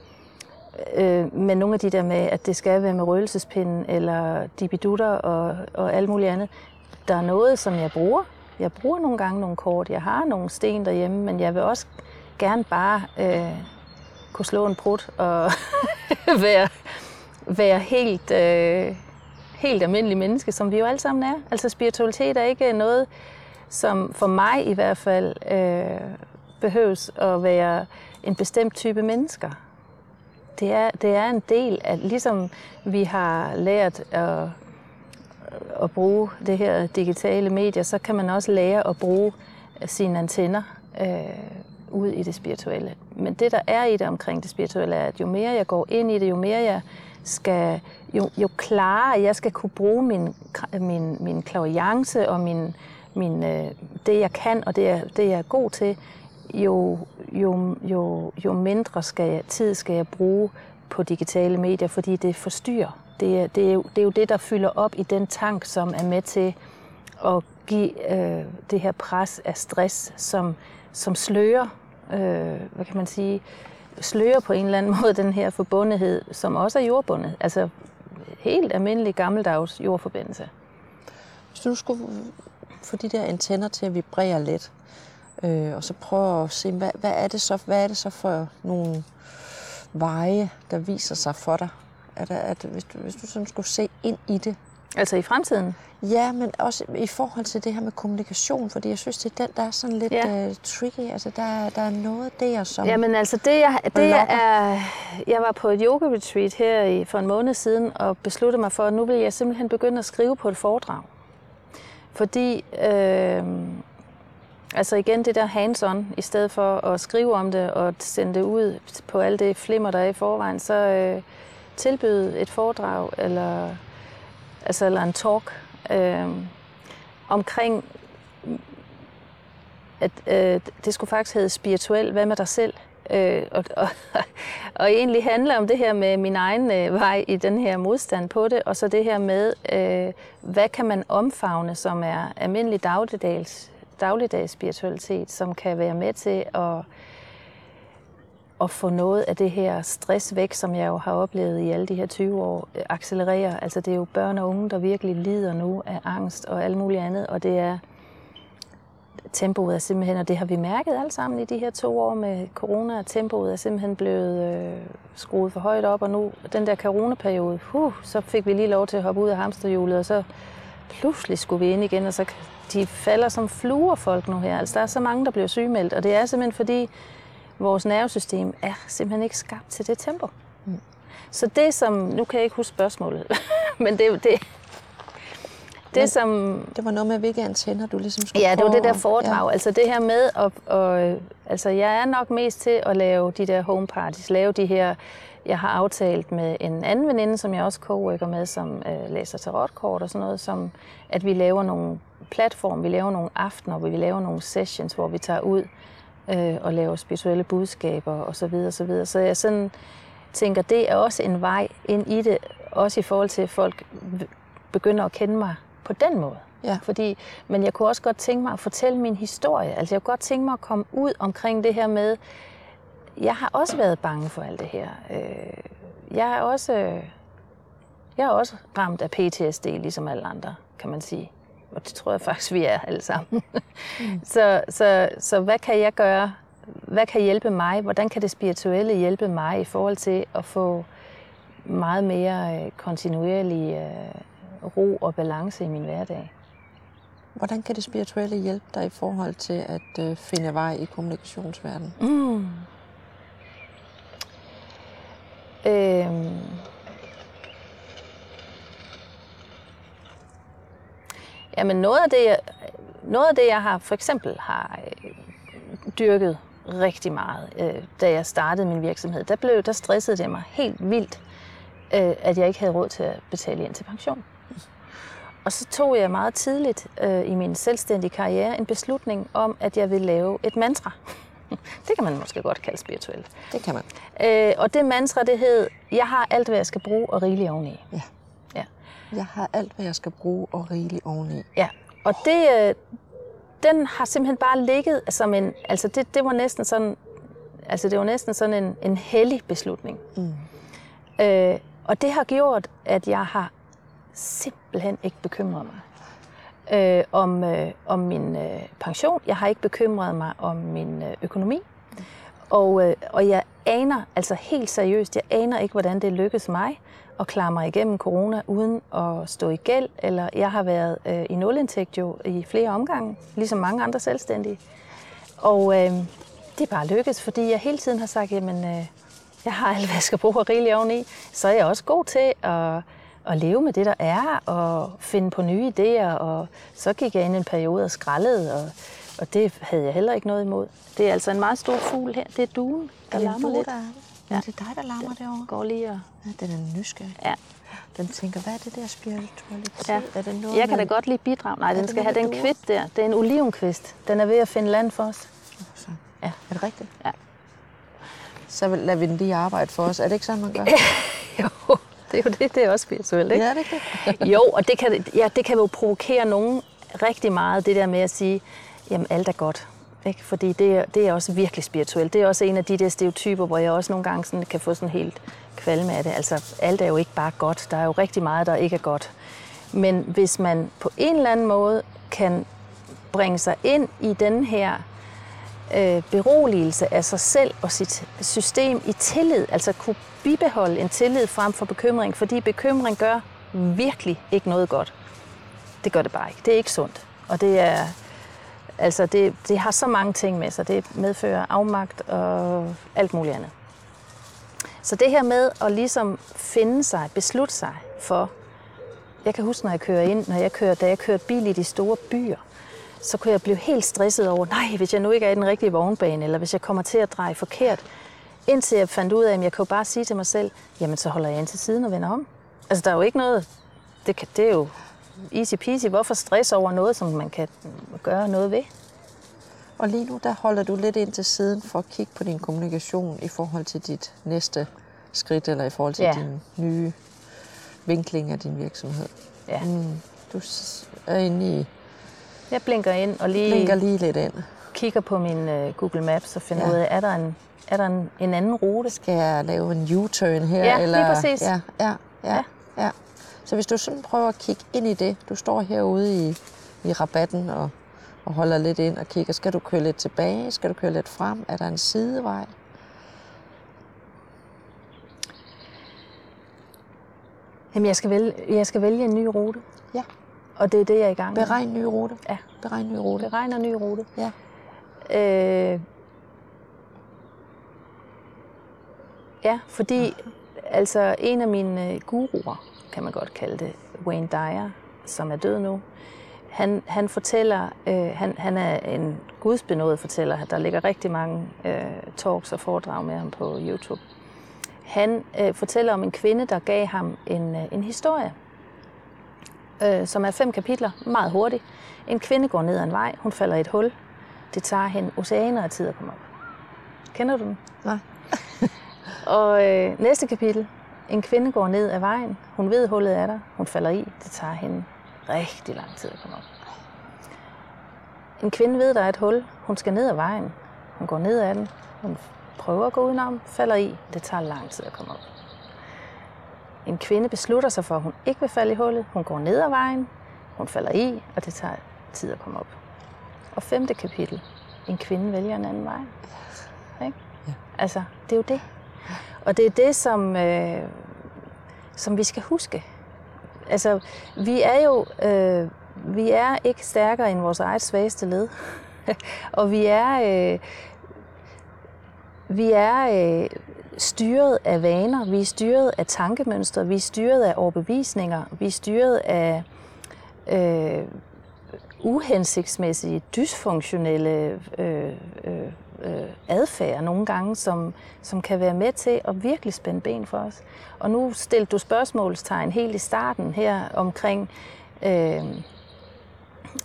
øh, men nogle af de der med, at det skal være med røgelsespinden eller dibidutter og, og alt muligt andet. Der er noget, som jeg bruger. Jeg bruger nogle gange nogle kort. Jeg har nogle sten derhjemme, men jeg vil også gerne bare øh, kunne slå en prut og være, være helt, øh, helt almindelig menneske, som vi jo alle sammen er. Altså spiritualitet er ikke noget, som for mig i hvert fald øh, behøves at være en bestemt type mennesker det er, det er en del af, ligesom vi har lært at, at bruge det her digitale medier, så kan man også lære at bruge sine antenner øh, ud i det spirituelle. Men det, der er i det omkring det spirituelle, er, at jo mere jeg går ind i det, jo mere jeg skal, jo, jo klarere jeg skal kunne bruge min, min, min klaviance og min, min, øh, det, jeg kan og det, jeg, det, jeg er god til, jo, jo, jo, jo mindre skal jeg, tid skal jeg bruge på digitale medier, fordi det forstyrrer. Det er, det, er jo, det er jo det, der fylder op i den tank, som er med til at give øh, det her pres af stress, som, som slører, øh, hvad kan man sige, slører på en eller anden måde den her forbundethed, som også er jordbundet. Altså helt almindelig gammeldags jordforbindelse. Hvis du skulle få de der antenner til at vibrere lidt, Øh, og så prøve at se, hvad, hvad, er det så, hvad er det så for nogle veje, der viser sig for dig? Er der, at, hvis, du, hvis du sådan skulle se ind i det. Altså i fremtiden? Ja, men også i forhold til det her med kommunikation, fordi jeg synes, det er den, der er sådan lidt ja. uh, tricky. Altså, der, der er noget der, som Jamen altså, det, jeg, det jeg er... Jeg var på et yoga-retreat her i, for en måned siden, og besluttede mig for, at nu vil jeg simpelthen begynde at skrive på et foredrag. Fordi øh, Altså igen det der hands-on, i stedet for at skrive om det og sende det ud på alle det flimmer, der er i forvejen, så øh, tilbyde et foredrag eller, altså, eller en talk øh, omkring, at øh, det skulle faktisk hedde spirituel, hvad med dig selv? Øh, og, og, og egentlig handler om det her med min egen øh, vej i den her modstand på det, og så det her med, øh, hvad kan man omfavne, som er almindelig dagligdags dagligdags spiritualitet, som kan være med til at, at få noget af det her stress væk, som jeg jo har oplevet i alle de her 20 år, accelererer. accelerere. Altså det er jo børn og unge, der virkelig lider nu af angst og alt muligt andet, og det er tempoet er simpelthen, og det har vi mærket alle sammen i de her to år med corona, at tempoet er simpelthen blevet øh, skruet for højt op, og nu den der coronaperiode, huh, så fik vi lige lov til at hoppe ud af hamsterhjulet, og så pludselig skulle vi ind igen, og så de falder som fluer folk nu her. Altså der er så mange, der bliver sygemeldt, og det er simpelthen fordi, vores nervesystem er simpelthen ikke skabt til det tempo. Mm. Så det som, nu kan jeg ikke huske spørgsmålet, men det, det, det, Men som... Det var noget med, hvilke antenner du ligesom skulle Ja, det var det der foredrag. Ja. Altså det her med, at, og, altså jeg er nok mest til at lave de der home parties, lave de her, jeg har aftalt med en anden veninde, som jeg også co-worker med, som øh, læser tarotkort og sådan noget, som at vi laver nogle platform, vi laver nogle aftener, hvor vi laver nogle sessions, hvor vi tager ud øh, og laver spirituelle budskaber og så videre, så videre. Så jeg sådan tænker, det er også en vej ind i det, også i forhold til, at folk begynder at kende mig på den måde. Ja. Fordi, men jeg kunne også godt tænke mig at fortælle min historie. Altså jeg kunne godt tænke mig at komme ud omkring det her med, jeg har også været bange for alt det her. Øh, Jeg er også, jeg er også ramt af PTSD, ligesom alle andre, kan man sige. Og det tror jeg faktisk, vi er alle sammen. Mm. så, så, så hvad kan jeg gøre? Hvad kan hjælpe mig? Hvordan kan det spirituelle hjælpe mig i forhold til at få meget mere øh, kontinuerlig øh, ro og balance i min hverdag? Hvordan kan det spirituelle hjælpe dig i forhold til at øh, finde vej i kommunikationsverdenen? Mm. Øhm. Jamen noget af det, jeg, noget af det, jeg har for eksempel har øh, dyrket rigtig meget, øh, da jeg startede min virksomhed, der, blev, der stressede det mig helt vildt, øh, at jeg ikke havde råd til at betale ind til pension. Og så tog jeg meget tidligt øh, i min selvstændige karriere en beslutning om, at jeg ville lave et mantra. Det kan man måske godt kalde spirituelt. Det kan man. Øh, og det mantra, det hed, jeg har alt, hvad jeg skal bruge, og rigeligt oveni. Ja. Ja. Jeg har alt, hvad jeg skal bruge, og rigeligt oveni. ja. Og det, øh, den har simpelthen bare ligget som en, altså det, det var næsten sådan, altså det var næsten sådan en, en hellig beslutning. Mm. Øh, og det har gjort, at jeg har simpelthen ikke bekymret mig øh, om, øh, om min øh, pension. Jeg har ikke bekymret mig om min øh, økonomi. Og, øh, og jeg aner, altså helt seriøst, jeg aner ikke, hvordan det lykkedes mig at klare mig igennem corona uden at stå i gæld. Eller jeg har været øh, i nulindtægt jo i flere omgange, ligesom mange andre selvstændige. Og øh, det er bare lykkedes, fordi jeg hele tiden har sagt, jamen øh, jeg har alt, hvad jeg skal bruge og rigeligt oveni. Så er jeg også god til at, at leve med det, der er, og finde på nye idéer. Og så gik jeg ind i en periode og skrællede, og, og det havde jeg heller ikke noget imod. Det er altså en meget stor fugl her. Det er duen, der larmer lidt. Der er det. Ja. det er dig, der larmer derovre. Går lige og... Ja, den er nysgerrig. Ja. Den tænker, hvad er det der spiritualitet? Ja. Er det noget Jeg kan da godt lige bidrage. Nej, den det skal have den kvist der. Det er en olivenkvist. Den er ved at finde land for os. Så. Ja. Er det rigtigt? Ja. Så lader vi den lige arbejde for os. Er det ikke sådan, man gør? Jo, det er jo det. Det er også spirituelt, ikke? Ja, det det? Jo, og det kan, ja, det kan jo provokere nogen rigtig meget, det der med at sige, jamen alt er godt. Ikke? Fordi det er, det er også virkelig spirituelt. Det er også en af de der stereotyper, hvor jeg også nogle gange sådan kan få sådan helt kvalme af det. Altså alt er jo ikke bare godt. Der er jo rigtig meget, der ikke er godt. Men hvis man på en eller anden måde kan bringe sig ind i den her øh, beroligelse af sig selv og sit system i tillid, altså kunne bibeholde en tillid frem for bekymring, fordi bekymring gør virkelig ikke noget godt. Det gør det bare ikke. Det er ikke sundt. Og det er, altså det, det har så mange ting med sig. Det medfører afmagt og alt muligt andet. Så det her med at ligesom finde sig, beslutte sig for, jeg kan huske, når jeg kører ind, når jeg kører, da jeg kørte bil i de store byer, så kunne jeg blive helt stresset over, nej, hvis jeg nu ikke er i den rigtige vognbane, eller hvis jeg kommer til at dreje forkert. Indtil jeg fandt ud af, at jeg kan jo bare sige til mig selv, jamen så holder jeg ind til siden og vender om. Altså der er jo ikke noget, det, kan, det er jo easy peasy. Hvorfor stress over noget, som man kan gøre noget ved? Og lige nu, der holder du lidt ind til siden for at kigge på din kommunikation i forhold til dit næste skridt, eller i forhold til Ja. din nye vinkling af din virksomhed. Ja. Mm. Du er inde i, Jeg blinker ind og lige blinker lige lidt ind. Kigger på min øh, Google Maps og finder Ja. ud af, er der en, er der en, en anden rute? Skal jeg lave en U-turn her? Ja, lige eller? præcis. Ja, ja, ja, ja. ja. Så hvis du sådan prøver at kigge ind i det, du står herude i, i rabatten og, og holder lidt ind og kigger, skal du køre lidt tilbage? Skal du køre lidt frem? Er der en sidevej? Jamen, jeg skal, vælge, jeg skal vælge en ny rute, Ja. og det er det, jeg er i gang med. Beregn ny rute. Ja. Beregn ny rute. Beregner ny rute. Ja. Øh, ja, fordi altså en af mine øh, guruer, kan man godt kalde det, Wayne Dyer, som er død nu, han, han fortæller, øh, han, han er en gudsbenået fortæller, der ligger rigtig mange øh, talks og foredrag med ham på YouTube. Han øh, fortæller om en kvinde, der gav ham en, øh, en historie, øh, som er fem kapitler, meget hurtigt. En kvinde går ned ad en vej, hun falder i et hul. Det tager hende oceaner af tid at komme op. Kender du den? Nej. Og øh, næste kapitel. En kvinde går ned ad vejen. Hun ved, hullet er der. Hun falder i. Det tager hende rigtig lang tid at komme op. En kvinde ved, der er et hul. Hun skal ned ad vejen. Hun går ned ad den. Hun prøver at gå udenom. Falder i. Det tager lang tid at komme op. En kvinde beslutter sig for, at hun ikke vil falde i hullet. Hun går ned ad vejen. Hun falder i, og det tager tid at komme op. Og femte kapitel. En kvinde vælger en anden vej. Ikke? Ja. Altså, det er jo det. Og det er det, som, øh, som vi skal huske. Altså, vi er jo øh, vi er ikke stærkere end vores eget svageste led. og vi er, øh, vi er øh, styret af vaner, vi er styret af tankemønstre, vi er styret af overbevisninger, vi er styret af øh, uhensigtsmæssige, dysfunktionelle øh, øh, øh, adfærd nogle gange, som, som kan være med til at virkelig spænde ben for os. Og nu stillede du spørgsmålstegn helt i starten her omkring, øh,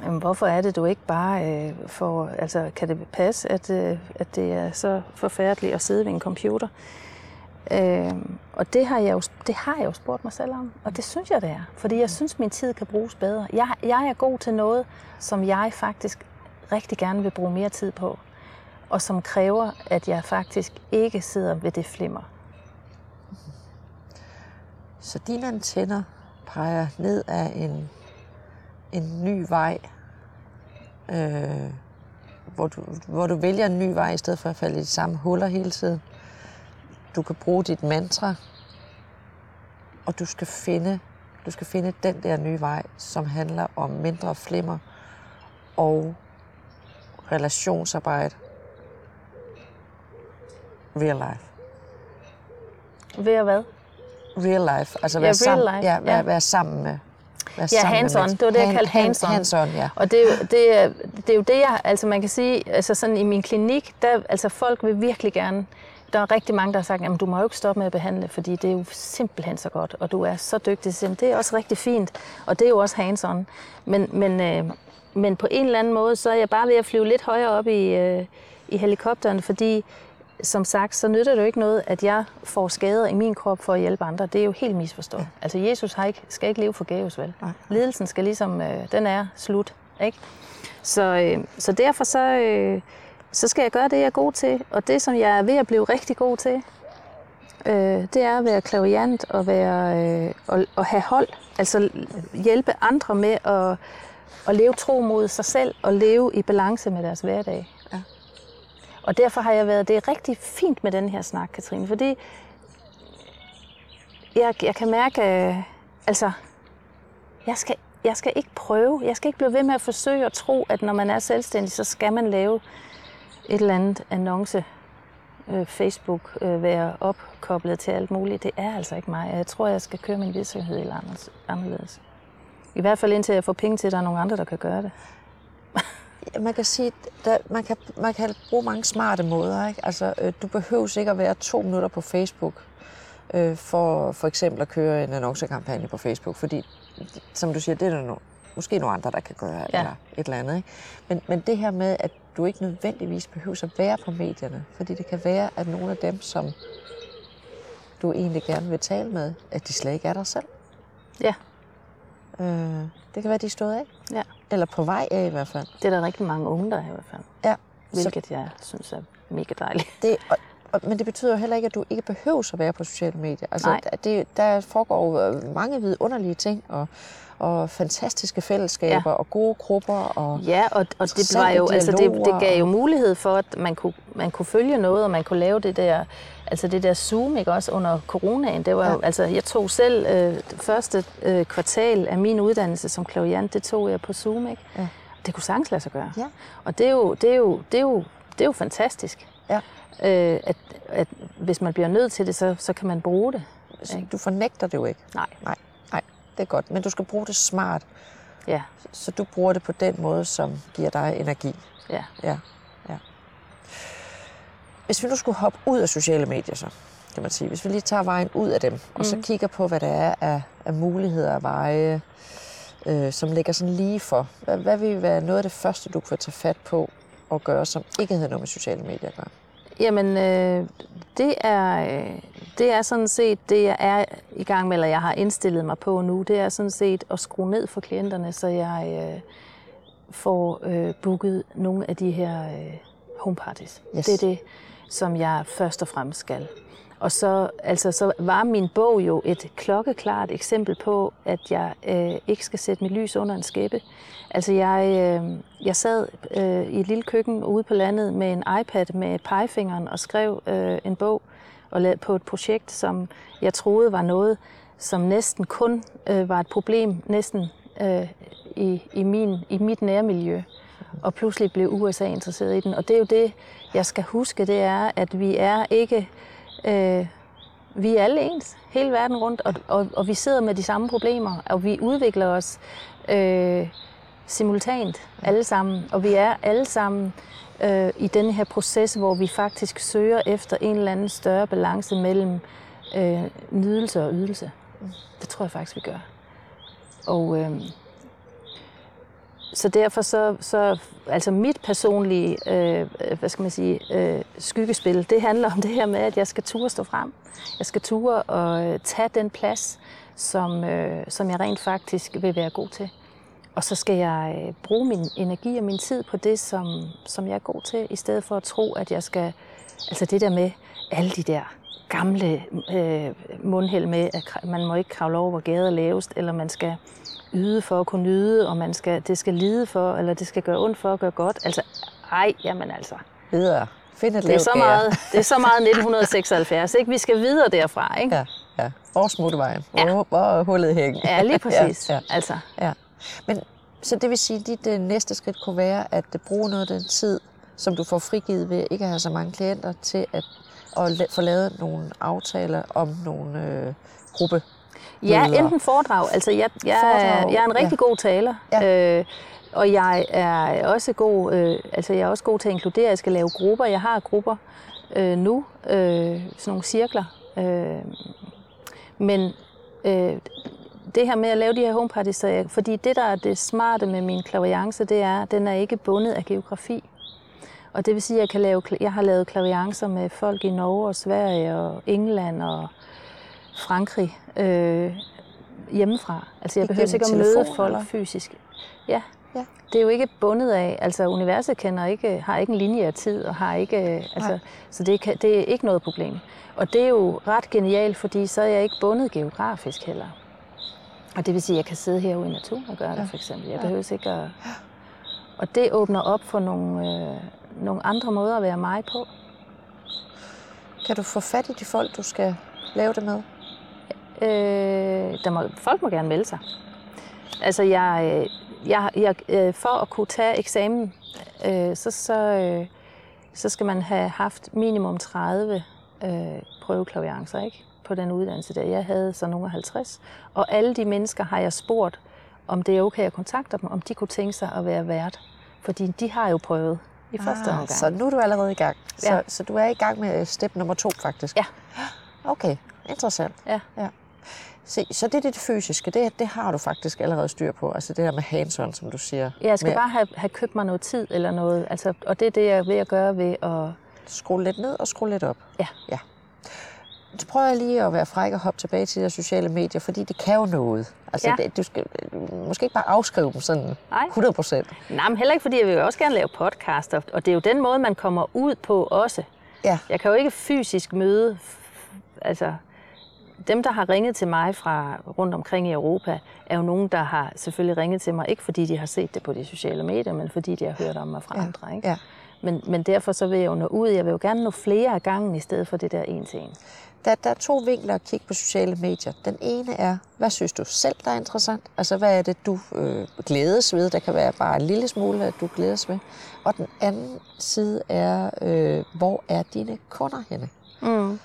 jamen, hvorfor er det, du ikke bare øh, får, altså kan det passe, at, øh, at det er så forfærdeligt at sidde ved en computer? Øh, Øh, og det har, jeg jo, det har jeg jo spurgt mig selv om, og det synes jeg, det er. Fordi jeg synes, min tid kan bruges bedre. Jeg, jeg er god til noget, som jeg faktisk rigtig gerne vil bruge mere tid på, og som kræver, at jeg faktisk ikke sidder ved det flimmer. Så dine antenner peger ned af en, en ny vej, øh, hvor, du, hvor du vælger en ny vej, i stedet for at falde i de samme huller hele tiden. Du kan bruge dit mantra, og du skal finde, du skal finde den der nye vej, som handler om mindre flimmer og relationsarbejde. Real life. Ved at hvad? Real life. Altså Ja, være, real sammen, life, ja, være, ja. være sammen med. Være Ja, hands-on. mennesker. Det var det, jeg kaldte Hand- hands-on. Hands-on, ja. Og det er, jo, det, er, det er jo det, jeg, altså man kan sige, altså sådan i min klinik, der, altså folk vil virkelig gerne, der er rigtig mange, der har sagt, jamen du må jo ikke stoppe med at behandle, fordi det er jo simpelthen så godt, og du er så dygtig til det. Er også rigtig fint, og det er jo også hands-on. Men, men, øh, men på en eller anden måde, så er jeg bare ved at flyve lidt højere op i, øh, i helikopteren, fordi som sagt, så nytter det jo ikke noget, at jeg får skader i min krop for at hjælpe andre. Det er jo helt misforstået. Ja. Altså Jesus har ikke, skal ikke leve forgæves, vel? Nej. Lidelsen skal ligesom, øh, den er slut, ikke? Så, øh, så derfor så, øh, så skal jeg gøre det, jeg er god til. Og det, som jeg er ved at blive rigtig god til, øh, det er at være klaviant og, være, øh, og, og have hold. Altså hjælpe andre med at, at leve tro mod sig selv og leve i balance med deres hverdag. Ja. Og derfor har jeg været, det er rigtig fint med den her snak, Katrine, fordi jeg, jeg kan mærke, øh, altså, jeg skal, jeg skal ikke prøve, jeg skal ikke blive ved med at forsøge at tro, at når man er selvstændig, så skal man lave et eller andet annonce, øh, Facebook, øh, være opkoblet til alt muligt. Det er altså ikke mig. Jeg tror, jeg skal køre min virksomhed anderledes- anderledes. I hvert fald indtil jeg får penge til, at der er nogle andre, der kan gøre det. Man kan sige, der, man, kan, man kan bruge mange smarte måder. Ikke? Altså, øh, du behøver ikke at være to minutter på Facebook øh, for for eksempel at køre en annoncekampagne på Facebook, fordi, som du siger, det er der no, måske nogle andre, der kan gøre, Ja. eller et eller andet. Ikke? Men, men det her med, at du ikke nødvendigvis behøver at være på medierne, fordi det kan være, at nogle af dem, som du egentlig gerne vil tale med, at de slet ikke er der selv. Ja, Øh, det kan være, de er stået af. ja. Eller på vej af i hvert fald. Det er der rigtig mange unge, der er i hvert fald. Ja, hvilket jeg synes er mega dejligt. Det, og, og, men det betyder jo heller ikke, at du ikke behøver at være på sociale medier. Altså, Nej. Det, der foregår øh, mange vidunderlige ting, og, og fantastiske fællesskaber, Ja. og gode grupper. Og, Ja, og, og det, var jo, altså det, det gav jo mulighed for, at man kunne, man kunne følge noget, og man kunne lave det der, altså det der Zoom, ikke også, under coronaen. Det var jo, Ja. altså, jeg tog selv øh, første øh, kvartal af min uddannelse som klaviant, det tog jeg på Zoom, ikke? Ja. Det kunne sagtens lade sig gøre. Ja. Og det er jo, det er jo, det er jo, det er jo fantastisk. Ja. Øh, at, at hvis man bliver nødt til det, så, så kan man bruge det. Så du fornægter det jo ikke. Nej, nej, det er godt. Men du skal bruge det smart, ja, så du bruger det på den måde, som giver dig energi. ja. Ja, ja. Hvis vi nu skulle hoppe ud af sociale medier, så kan man sige, hvis vi lige tager vejen ud af dem, og så kigger på, hvad der er af, af muligheder og veje, øh, som ligger sådan lige for. Hvad, hvad vil være noget af det første, du kunne tage fat på og gøre, som ikke havde noget med sociale medier at gøre? Jamen, øh, det, er, øh, det er sådan set det, jeg er i gang med, eller jeg har indstillet mig på nu. Det er sådan set at skrue ned for klienterne, så jeg øh, får øh, booket nogle af de her øh, home parties. Yes. Det er det, som jeg først og fremmest skal. Og så, altså, så var min bog jo et klokkeklart eksempel på, at jeg øh, ikke skal sætte mit lys under en skæppe. Altså jeg, øh, jeg sad øh, i et lille køkken ude på landet med en iPad med pegefingeren og skrev øh, en bog og lavede på et projekt, som jeg troede var noget, som næsten kun øh, var et problem næsten øh, i, i, min, i mit nærmiljø. Og pludselig blev USA interesseret i den. Og det er jo det, jeg skal huske, det er, at vi er ikke... Øh, vi er alle ens, hele verden rundt, og, og, og vi sidder med de samme problemer, og vi udvikler os øh, simultant alle sammen, og vi er alle sammen øh, i denne her proces, hvor vi faktisk søger efter en eller anden større balance mellem øh, nydelse og ydelse. Det tror jeg faktisk, vi gør. Og øh, så derfor så, så altså mit personlige, øh, hvad skal man sige, øh, skyggespil, det handler om det her med, at jeg skal ture stå frem. Jeg skal ture og øh, tage den plads, som, øh, som jeg rent faktisk vil være god til. Og så skal jeg øh, bruge min energi og min tid på det, som, som jeg er god til, i stedet for at tro, at jeg skal, altså det der med alle de der gamle øh, mundhæld med, at man må ikke kravle over, hvor gader er lavest, eller man skal yde for at kunne nyde, og man skal, det skal lide for, eller det skal gøre ondt for at gøre godt. Altså, ej, jamen altså. Videre. Find et Det er, så meget, det er så meget 1976, ikke? Vi skal videre derfra, ikke? Ja, ja. Hvor smuttevejen. Ja. Hvor, hvor hullet hækken. Ja, lige præcis. Ja, ja. Altså, Ja. Men så det vil sige, at dit øh, næste skridt kunne være at øh, bruge noget af den tid, som du får frigivet ved ikke at have så mange klienter, til at, at la- få lavet nogle aftaler om nogle øh, gruppe. Ja, enten foredrag. Altså, jeg, jeg, Foredrag, jeg er en rigtig ja. god taler. Ja. Øh, og jeg er også god, øh, altså jeg er også god til at inkludere. Jeg skal lave grupper. Jeg har grupper øh, nu, øh, sådan nogle cirkler. Øh, men øh, det her med at lave de her home parties, så jeg, fordi det, der er det smarte med min klaviance, det er, at den er ikke bundet af geografi. Og det vil sige, at jeg, kan lave, jeg har lavet klaviancer med folk i Norge og Sverige og England og Frankrig øh, hjemmefra. Altså jeg behøver ikke at møde folk eller? fysisk. Ja. Ja. Det er jo ikke bundet af, altså universet kender ikke, har ikke en linje af tid, og har ikke, altså, Nej. så det, kan, det er ikke noget problem. Og det er jo ret genialt, fordi så er jeg ikke bundet geografisk heller. Og det vil sige, at jeg kan sidde herude i naturen og gøre det, Ja. for eksempel. Jeg Ja. behøver ikke at... Og det åbner op for nogle, øh, nogle andre måder at være mig på. Kan du få fat i de folk, du skal lave det med? Øh, der må, folk må gerne melde sig. Altså, jeg, øh, jeg, jeg, øh, for at kunne tage eksamen, øh, så, så, øh, så skal man have haft minimum 30 øh, prøveklaviancer, ikke? På den uddannelse der. Jeg havde så nogle af 50. Og alle de mennesker har jeg spurgt, om det er okay at kontakte dem, om de kunne tænke sig at være vært. Fordi de har jo prøvet i første Ah, omgang. Så nu er du allerede i gang. Så, Ja. så du er i gang med step nummer to, faktisk? Ja. Okay, interessant. Ja. ja. Se, så det er det fysiske, det, det har du faktisk allerede styr på. Altså det der med hands som du siger. Ja, jeg skal med bare have, have købt mig noget tid eller noget. Altså, og det er det, jeg er ved at gøre ved at... Skrue lidt ned og skrue lidt op. Ja. ja. Så prøver jeg lige at være fræk og hoppe tilbage til de sociale medier, fordi det kan jo noget. Altså, Ja. det, du skal måske ikke bare afskrive dem sådan Nej. 100 procent. Nej, men heller ikke, fordi jeg vil jo også gerne lave podcast, og- det er jo den måde, man kommer ud på også. Ja. Jeg kan jo ikke fysisk møde, altså dem, der har ringet til mig fra rundt omkring i Europa, er jo nogen, der har selvfølgelig ringet til mig, ikke fordi de har set det på de sociale medier, men fordi de har hørt om mig fra Ja, andre. Ikke? ja. Men, men derfor så vil jeg jo nå ud. Jeg vil jo gerne nå flere af gangen, i stedet for det der en til en. Der, der er to vinkler at kigge på sociale medier. Den ene er, hvad synes du selv, der er interessant? Altså, hvad er det, du øh, glædes ved? Der kan være bare en lille smule, at du glædes ved. Og den anden side er, øh, hvor er dine kunder henne? Mm.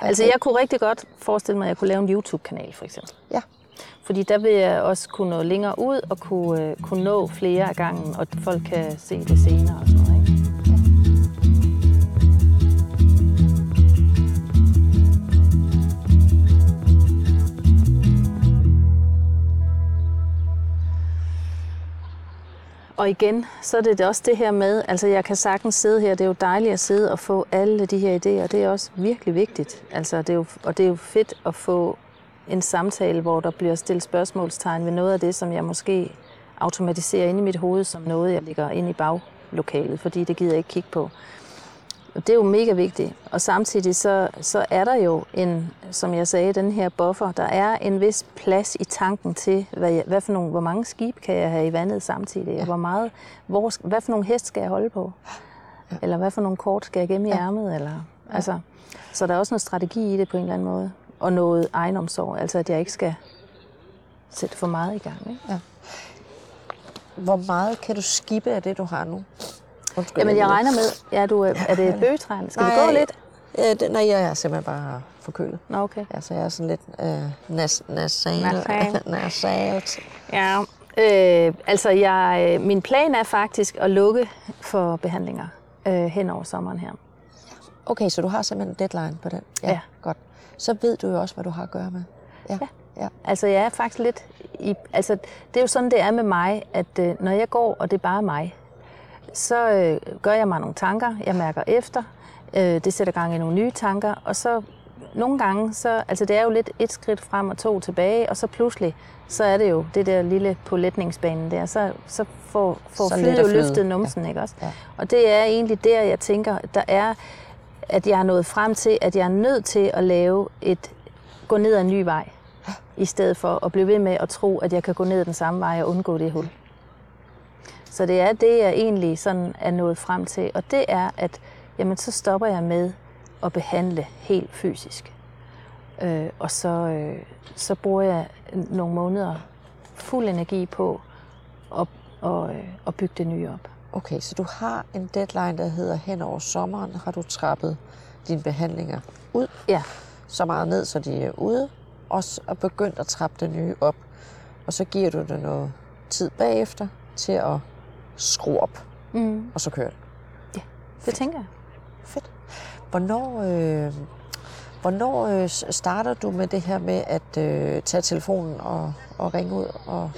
Altså, det? jeg kunne rigtig godt forestille mig, at jeg kunne lave en YouTube-kanal, for eksempel. Ja. Fordi der vil jeg også kunne nå længere ud og kunne, øh, kunne nå flere af gangen, og folk kan se det senere og igen, så er det også det her med, altså jeg kan sagtens sidde her, det er jo dejligt at sidde og få alle de her idéer, det er også virkelig vigtigt. Altså det er jo, og det er jo fedt at få en samtale, hvor der bliver stillet spørgsmålstegn ved noget af det, som jeg måske automatiserer ind i mit hoved, som noget, jeg ligger ind i baglokalet, fordi det gider jeg ikke kigge på. Og det er jo mega vigtigt. Og samtidig så, så er der jo en, som jeg sagde, den her buffer. Der er en vis plads i tanken til, hvad, jeg, hvad for nogle, hvor mange skib kan jeg have i vandet samtidig? Ja. Hvor meget, hvor, hvad for nogle hest skal jeg holde på? Ja. Eller hvad for nogle kort skal jeg gemme i ærmet? Eller, ja. altså, så der er også noget strategi i det på en eller anden måde. Og noget egenomsorg, altså at jeg ikke skal sætte for meget i gang. Ikke? Hvor meget kan du skippe af det, du har nu? Undskyld, Jamen jeg regner med, er, du, er det bøgetræn? Skal Nej. gå lidt? Ja, det, nej, jeg er simpelthen bare forkølet. Nå, okay. Altså, jeg er sådan lidt øh, nas, nasal. Nasal. nasalt. Ja, øh, altså jeg, øh, min plan er faktisk at lukke for behandlinger øh, hen over sommeren her. Okay, så du har simpelthen en deadline på den? Ja. Godt. Så ved du jo også, hvad du har at gøre med. Ja. ja. ja. Altså jeg er faktisk lidt i, altså det er jo sådan det er med mig, at øh, når jeg går, og det er bare mig, så øh, gør jeg mig nogle tanker, jeg mærker efter, øh, det sætter gang i nogle nye tanker, og så nogle gange, så, altså det er jo lidt et skridt frem og to tilbage, og så pludselig, så er det jo det der lille på letningsbanen der, så, så får, får Så flyet jo løftet numsen, ikke også? Ja. Og det er egentlig der, jeg tænker, der er, at jeg er nået frem til, at jeg er nødt til at lave et, gå ned ad en ny vej, i stedet for at blive ved med at tro, at jeg kan gå ned ad den samme vej og undgå det hul. Så det er det, jeg egentlig sådan er nået frem til, og det er, at jamen, så stopper jeg med at behandle helt fysisk. Øh, og så, øh, så bruger jeg nogle måneder fuld energi på at, og, øh, at bygge det nye op. Okay, så du har en deadline, der hedder hen over sommeren, har du trappet dine behandlinger ud Ja, så meget ned, så de er ude, og, s- og begyndt at trappe det nye op. Og så giver du det noget tid bagefter til at skrue op, mm, og så kører det. det tænker jeg. Fedt. Hvornår, øh, hvornår øh, starter du med det her med at øh, tage telefonen og, og ringe ud? Og...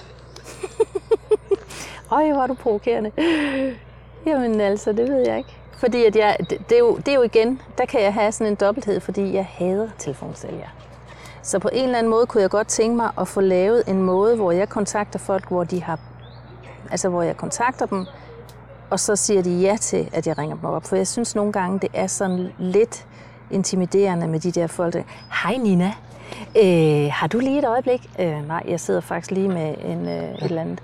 Øj, hvor er du provokerende. Jamen altså, det ved jeg ikke. Fordi at jeg, det, det, er jo, det er jo igen, der kan jeg have sådan en dobbelthed, fordi jeg hader telefonsælgere. Så på en eller anden måde kunne jeg godt tænke mig at få lavet en måde, hvor jeg kontakter folk, hvor de har, altså hvor jeg kontakter dem, og så siger de ja til, at jeg ringer dem op. For jeg synes nogle gange, det er sådan lidt intimiderende med de der folk, der, hej Nina, øh, har du lige et øjeblik? Øh, nej, jeg sidder faktisk lige med en, øh, et eller andet.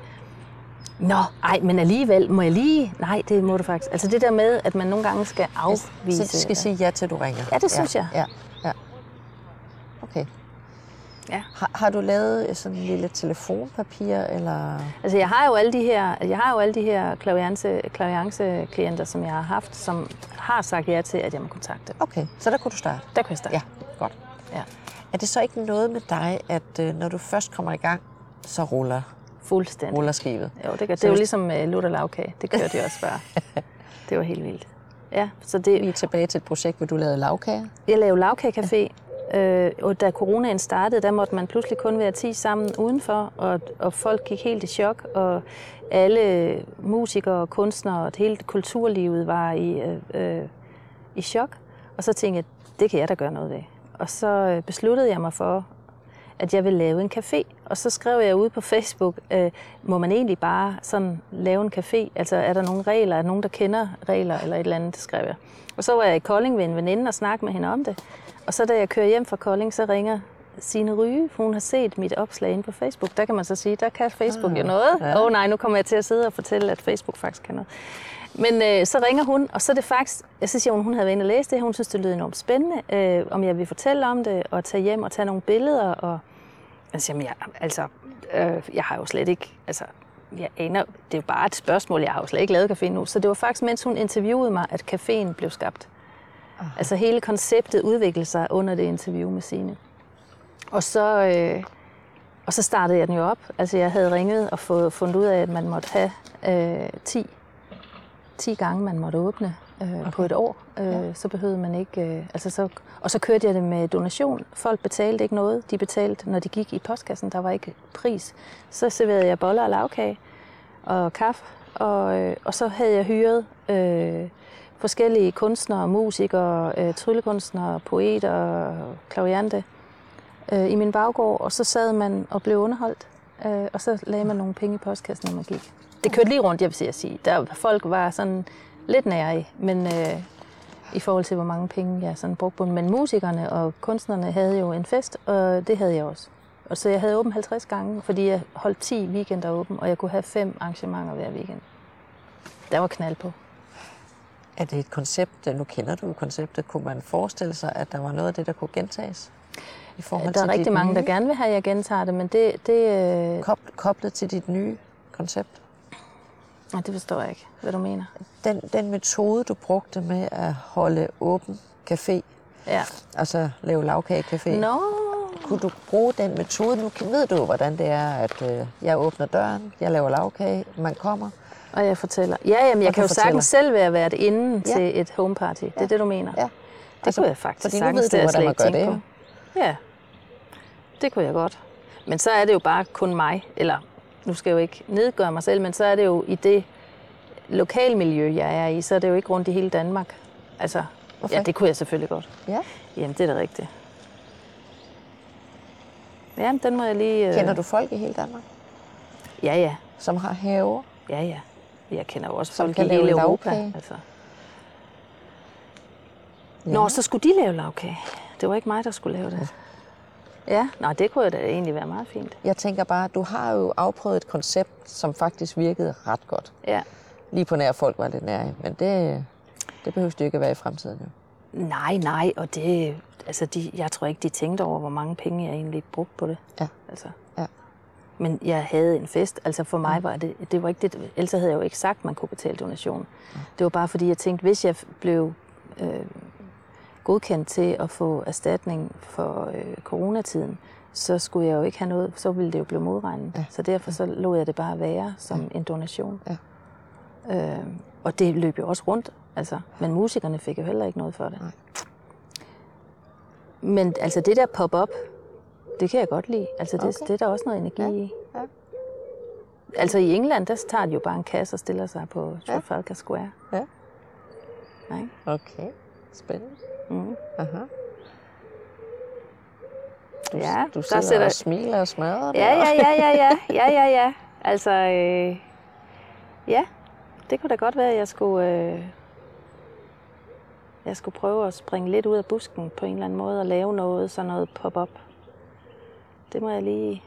Nå, ej, men alligevel, må jeg lige? Nej, det må du faktisk. Altså det der med, at man nogle gange skal afvise. Så du skal sige ja til, du ringer? Ja, det synes jeg. Ja, ja. Okay. Ja. Har, har du lavet sådan en lille telefonpapir, eller... Altså jeg har jo alle de her, jeg har jo alle de her klaviance, klaviance-klienter, som jeg har haft, som har sagt ja til, at jeg må kontakte. Okay, så der kunne du starte. Der kan jeg starte. Ja, godt. ja. Er det så ikke noget med dig, at øh, når du først kommer i gang, så ruller, Fuldstændig. ruller skibet? Jo, det, gør, Så det er jo ligesom uh, lutter lavkage. Det kørte jeg også før. det var helt vildt. Ja, så det, Vi er tilbage til et projekt, hvor du lavede lavkager. Jeg lavede lavkagecafé, øh, og da coronaen startede, der måtte man pludselig kun være 10 sammen udenfor, og, og folk gik helt i chok, og alle musikere og kunstnere og hele kulturlivet var i, øh, øh, i chok. Og så tænkte jeg, det kan jeg da gøre noget ved. og så øh, besluttede jeg mig for, at jeg ville lave en café. Og så skrev jeg ud på Facebook, øh, må man egentlig bare sådan lave en café? Altså er der nogle regler? Er der nogen, der kender regler eller et eller andet? Det skrev jeg. Og så var jeg i Kolding ved en veninde og snakkede med hende om det. Og så da jeg kører hjem fra Kolding, så ringer Signe Ryge, hun har set mit opslag inde på Facebook. Der kan man så sige, der kan Facebook ah, jo noget. Åh ja. oh, nej, nu kommer jeg til at sidde og fortælle, at Facebook faktisk kan noget. Men øh, så ringer hun, og så er det faktisk, så siger hun, hun havde været inde og læse det, hun synes, det lyder enormt spændende, øh, om jeg vil fortælle om det, og tage hjem og tage nogle billeder. Og jeg siger, jeg, altså, øh, jeg har jo slet ikke, altså, jeg aner, det er jo bare et spørgsmål, jeg har jo slet ikke lavet café nu. Så det var faktisk, mens hun interviewede mig, at caféen blev skabt. Aha. Altså hele konceptet udviklede sig under det interview med Signe. Og så, øh, og så startede jeg den jo op. Altså jeg havde ringet og fået, fundet ud af, at man måtte have øh, 10 10 gange, man måtte åbne øh, okay. på et år. Øh, ja. Så behøvede man ikke... Øh, altså så, og så kørte jeg det med donation. Folk betalte ikke noget. De betalte, når de gik i postkassen. Der var ikke pris. Så serverede jeg boller og lavkage og kaffe. Og, øh, og så havde jeg hyret øh, forskellige kunstnere, musikere, øh, tryllekunstnere, poeter, klaviante øh, i min baggård. Og så sad man og blev underholdt. Øh, og så lagde man nogle penge i postkassen, når man gik det kørte lige rundt, jeg vil sige. Der, folk var sådan lidt nære men øh, i forhold til, hvor mange penge jeg sådan brugte på Men musikerne og kunstnerne havde jo en fest, og det havde jeg også. Og så jeg havde åben 50 gange, fordi jeg holdt 10 weekender åben, og jeg kunne have fem arrangementer hver weekend. Der var knald på. Er det et koncept, nu kender du konceptet, kunne man forestille sig, at der var noget af det, der kunne gentages? I forhold der er rigtig mange, nye? der gerne vil have, at jeg gentager det, men det... det øh... Koblet til dit nye koncept? Nej, det forstår jeg ikke, hvad du mener. Den, den metode, du brugte med at holde åben café, ja. altså lave lavkagecafé, no. kunne du bruge den metode? Nu ved du, hvordan det er, at øh, jeg åbner døren, jeg laver lavkage, man kommer. Og jeg fortæller. Ja, jamen, jeg kan jo fortæller. sagtens selv være været inde ja. til et homeparty. Det er ja. det, du mener. Ja. Det altså, kunne jeg faktisk fordi sagtens. Ved du, hvordan man gør det. På. Ja, det kunne jeg godt. Men så er det jo bare kun mig, eller nu skal jeg jo ikke nedgøre mig selv, men så er det jo i det lokalmiljø, jeg er i, så er det jo ikke rundt i hele Danmark. Altså, Hvorfor? ja, det kunne jeg selvfølgelig godt. Ja? Jamen, det er da rigtigt. Ja, den må jeg lige... Øh... Kender du folk i hele Danmark? Ja, ja. Som har haver? Ja, ja. Jeg kender jo også Som folk i hele Europa. Altså. Ja. Nå, så skulle de lave lavkage. Det var ikke mig, der skulle lave det. Ja, nej, det kunne da egentlig være meget fint. Jeg tænker bare, du har jo afprøvet et koncept, som faktisk virkede ret godt. Ja. Lige på nær folk var lidt nære, men det, det behøver det ikke at være i fremtiden jo. Nej, nej, og det, altså de, jeg tror ikke, de tænkte over, hvor mange penge jeg egentlig brugte på det. Ja. Altså. Men jeg havde en fest, altså for mig var det, det var ikke det, ellers havde jeg jo ikke sagt, at man kunne betale donation. Det var bare fordi, jeg tænkte, hvis jeg blev øh, godkendt til at få erstatning for øh, coronatiden, så skulle jeg jo ikke have noget, så ville det jo blive modregnet. Ja. Så derfor så lå jeg det bare være som ja. en donation. Ja. Øh, og det løb jo også rundt, altså, men musikerne fik jo heller ikke noget for det. Nej. Men altså det der pop-up, det kan jeg godt lide. Altså det, okay. det er der også noget energi ja. i. Ja. Altså i England, der tager de jo bare en kasse og stiller sig på Trafalgar ja. Square. Ja. Nej. Okay, spændende. Mm. Aha. Du, ja, du sidder der sætter... og smiler og smadrer ja, ja, ja, ja, ja, ja, ja, ja. Altså, øh, ja, det kunne da godt være, at jeg skulle, øh, jeg skulle prøve at springe lidt ud af busken på en eller anden måde og lave noget, sådan noget pop-up. Det må jeg lige,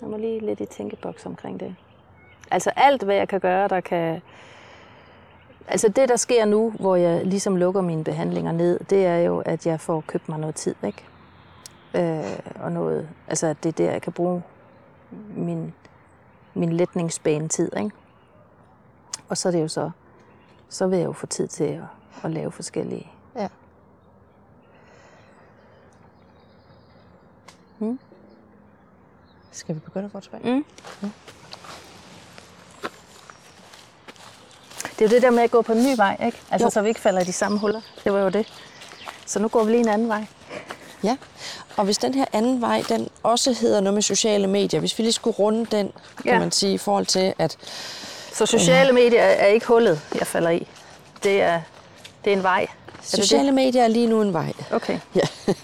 jeg må lige lidt i tænkeboks omkring det. Altså alt, hvad jeg kan gøre, der kan... Altså det, der sker nu, hvor jeg ligesom lukker mine behandlinger ned, det er jo, at jeg får købt mig noget tid, ikke? Øh, og noget, altså det er der, jeg kan bruge min, min letningsbane tid, ikke? Og så er det jo så, så vil jeg jo få tid til at, at lave forskellige. Ja. Hmm? Skal vi begynde at få tilbage? Mm. Mm. Det er jo det der med at gå på en ny vej, ikke? Altså, jo. så vi ikke falder i de samme huller. Det var jo det. Så nu går vi lige en anden vej. Ja, og hvis den her anden vej, den også hedder noget med sociale medier, hvis vi lige skulle runde den, kan ja. man sige, i forhold til, at så sociale medier er ikke hullet, jeg falder i. Det er, det er en vej. Det Sociale medier er lige nu en vej. Okay. Ja.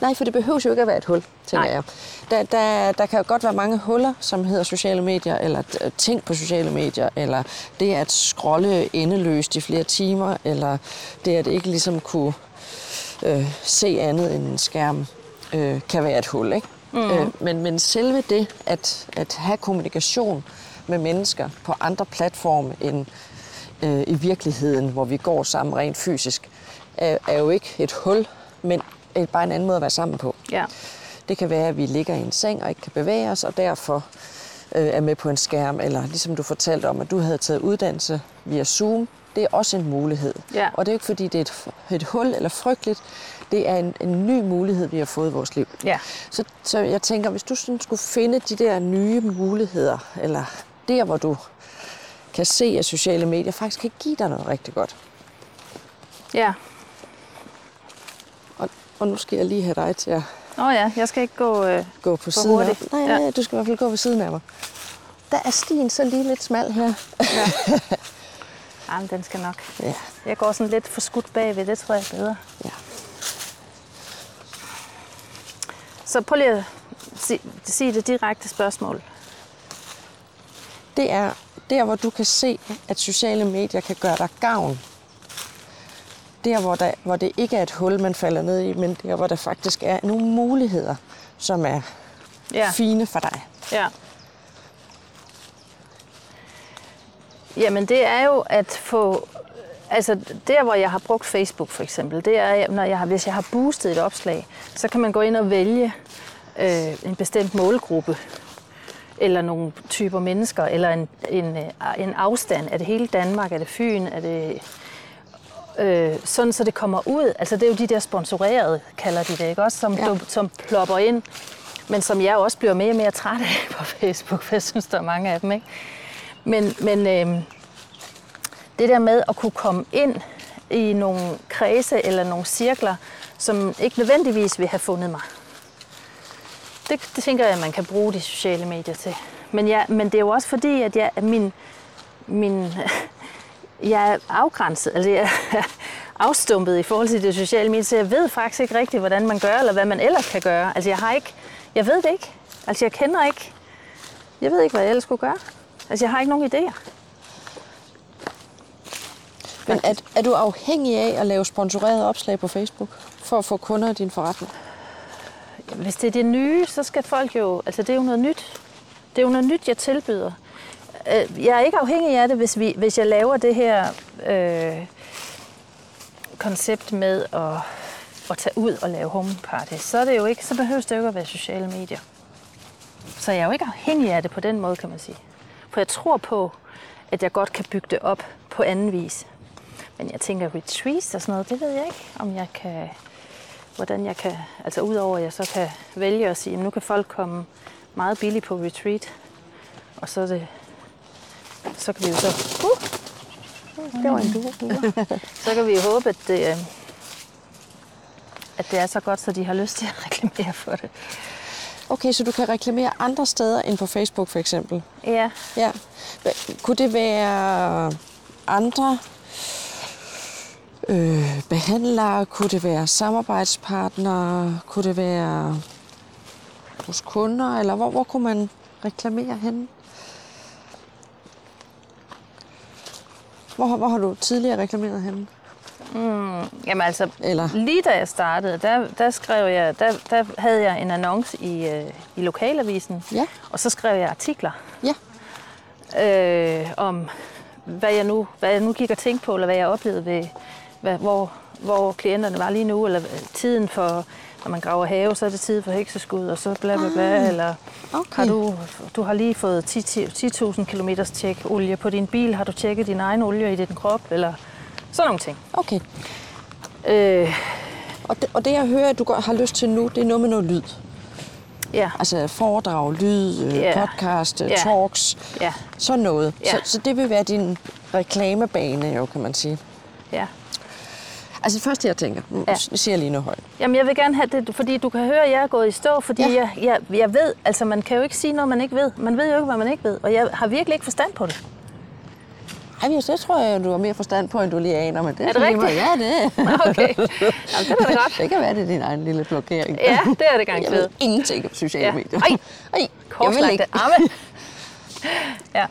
Nej, for det behøver jo ikke at være et hul, tænker Nej. jeg. Der, der, der kan jo godt være mange huller, som hedder sociale medier, eller ting på sociale medier, eller det at scrolle endeløst i flere timer, eller det at ikke ligesom kunne øh, se andet end en skærm, øh, kan være et hul. Ikke? Mm. Øh, men, men selve det at, at have kommunikation med mennesker på andre platforme end øh, i virkeligheden, hvor vi går sammen rent fysisk, er, er jo ikke et hul, men er bare en anden måde at være sammen på. Ja. Det kan være, at vi ligger i en seng og ikke kan bevæge os, og derfor øh, er med på en skærm, eller ligesom du fortalte om, at du havde taget uddannelse via Zoom. Det er også en mulighed. Ja. Og det er jo ikke, fordi det er et, et hul eller frygteligt. Det er en, en ny mulighed, vi har fået i vores liv. Ja. Så, så jeg tænker, hvis du sådan skulle finde de der nye muligheder, eller der, hvor du kan se, at sociale medier faktisk kan give dig noget rigtig godt. Ja. Og, nu skal jeg lige have dig til at Nå ja, jeg skal ikke gå... Øh, gå på For siden af hurtigt. mig. Nej, Ja. ja. du skal i hvert fald gå ved siden af mig. Der er stien så lige lidt smal her. jamen, den skal nok. Ja, Jeg går sådan lidt for skudt bagved, det tror jeg er bedre. ja. Så prøv lige at sige, sige det direkte spørgsmål. Det er der, hvor du kan se, at sociale medier kan gøre dig gavn. Der, hvor, der, hvor det ikke er et hul, man falder ned i, men der, hvor der faktisk er nogle muligheder, som er Ja. fine for dig. Ja. Jamen det er jo at få, altså der hvor jeg har brugt Facebook for eksempel, det er, når jeg har, hvis jeg har boostet et opslag, så kan man gå ind og vælge øh, en bestemt målgruppe, eller nogle typer mennesker, eller en, en, øh, en afstand. Er det hele Danmark? Er det Fyn? Er det øh, sådan, så det kommer ud. Altså det er jo de der sponsorerede, kalder de det, ikke også? Som, Ja. ja. som plopper ind, men som jeg også bliver mere og mere træt af på Facebook, for jeg synes, der er mange af dem, ikke? Men, men øh, det der med at kunne komme ind i nogle kredse eller nogle cirkler, som ikke nødvendigvis vil have fundet mig. Det, det tænker jeg, at man kan bruge de sociale medier til. Men, jeg, men det er jo også fordi, at jeg, min, min, jeg er afgrænset, altså jeg er afstumpet i forhold til det sociale medier, så jeg ved faktisk ikke rigtigt, hvordan man gør, eller hvad man ellers kan gøre. Altså jeg har ikke, jeg ved det ikke. Altså jeg kender ikke, jeg ved ikke, hvad jeg ellers skulle gøre. Altså jeg har ikke nogen idéer. Men er, er du afhængig af at lave sponsorerede opslag på Facebook, for at få kunder i din forretning? Hvis det er det nye, så skal folk jo... Altså, det er jo noget nyt. Det er jo noget nyt, jeg tilbyder. Øh, Jeg er ikke afhængig af det, hvis, vi, hvis jeg laver det her øh, koncept med at, at tage ud og lave home party. Så, er det jo ikke, så behøver det jo ikke at være sociale medier. Så jeg er jo ikke afhængig af det på den måde, kan man sige. For jeg tror på, at jeg godt kan bygge det op på anden vis. Men jeg tænker, retreats og sådan noget, det ved jeg ikke, om jeg kan hvordan jeg kan, altså udover at jeg så kan vælge at sige, at nu kan folk komme meget billigt på retreat, og så er det, så kan vi jo så, uh, det var en due, så kan vi jo håbe, at det, øh, at det er så godt, så de har lyst til at reklamere for det. Okay, så du kan reklamere andre steder end på Facebook for eksempel? Ja, Ja. Kunne det være andre øh, behandlere? Kunne det være samarbejdspartnere? Kunne det være hos kunder? Eller hvor, hvor kunne man reklamere henne? Hvor, hvor har du tidligere reklameret henne? jamen altså, Eller? lige da jeg startede, der, der skrev jeg, der, der havde jeg en annonce i, øh, i lokalavisen, Ja. og så skrev jeg artikler. Ja. øh, om, hvad jeg, nu, hvad jeg nu gik og tænkte på, eller hvad jeg oplevede ved, hvad, hvor, hvor klienterne var lige nu, eller tiden for, når man graver have, så er det tid for hekseskud, og så bla bla bla, ah, eller okay. har du, du har lige fået 10 10.000 km tjek olie på din bil, har du tjekket din egen olie i din krop, eller sådan nogle ting. Okay. Øh, Og det, og det jeg hører, at du godt har lyst til nu, det er noget med noget lyd. ja, Altså foredrag, lyd, øh, Ja. podcast, øh, Ja. talks, ja, sådan noget. Ja. Så, så det vil være din reklamebane, jo, kan man sige. ja. Altså det første, jeg tænker, nu Ja. siger jeg lige noget højt. Jamen, jeg vil gerne have det, fordi du kan høre, at jeg er gået i stå, fordi Ja. jeg, jeg, jeg ved, altså man kan jo ikke sige noget, man ikke ved. Man ved jo ikke, hvad man ikke ved, og jeg har virkelig ikke forstand på det. Ej, det tror jeg, du har mere forstand på, end du lige aner. Men det Er det lige rigtigt? meget- Ja, det er. Okay, Jamen, det er da godt. Det kan være, det er din egen lille blokering. Ja, det er det Jeg garanteret. ved ingenting om sociale Ja. medier. Ej, Ej, jeg vil Korslagte ikke. arme. Ja,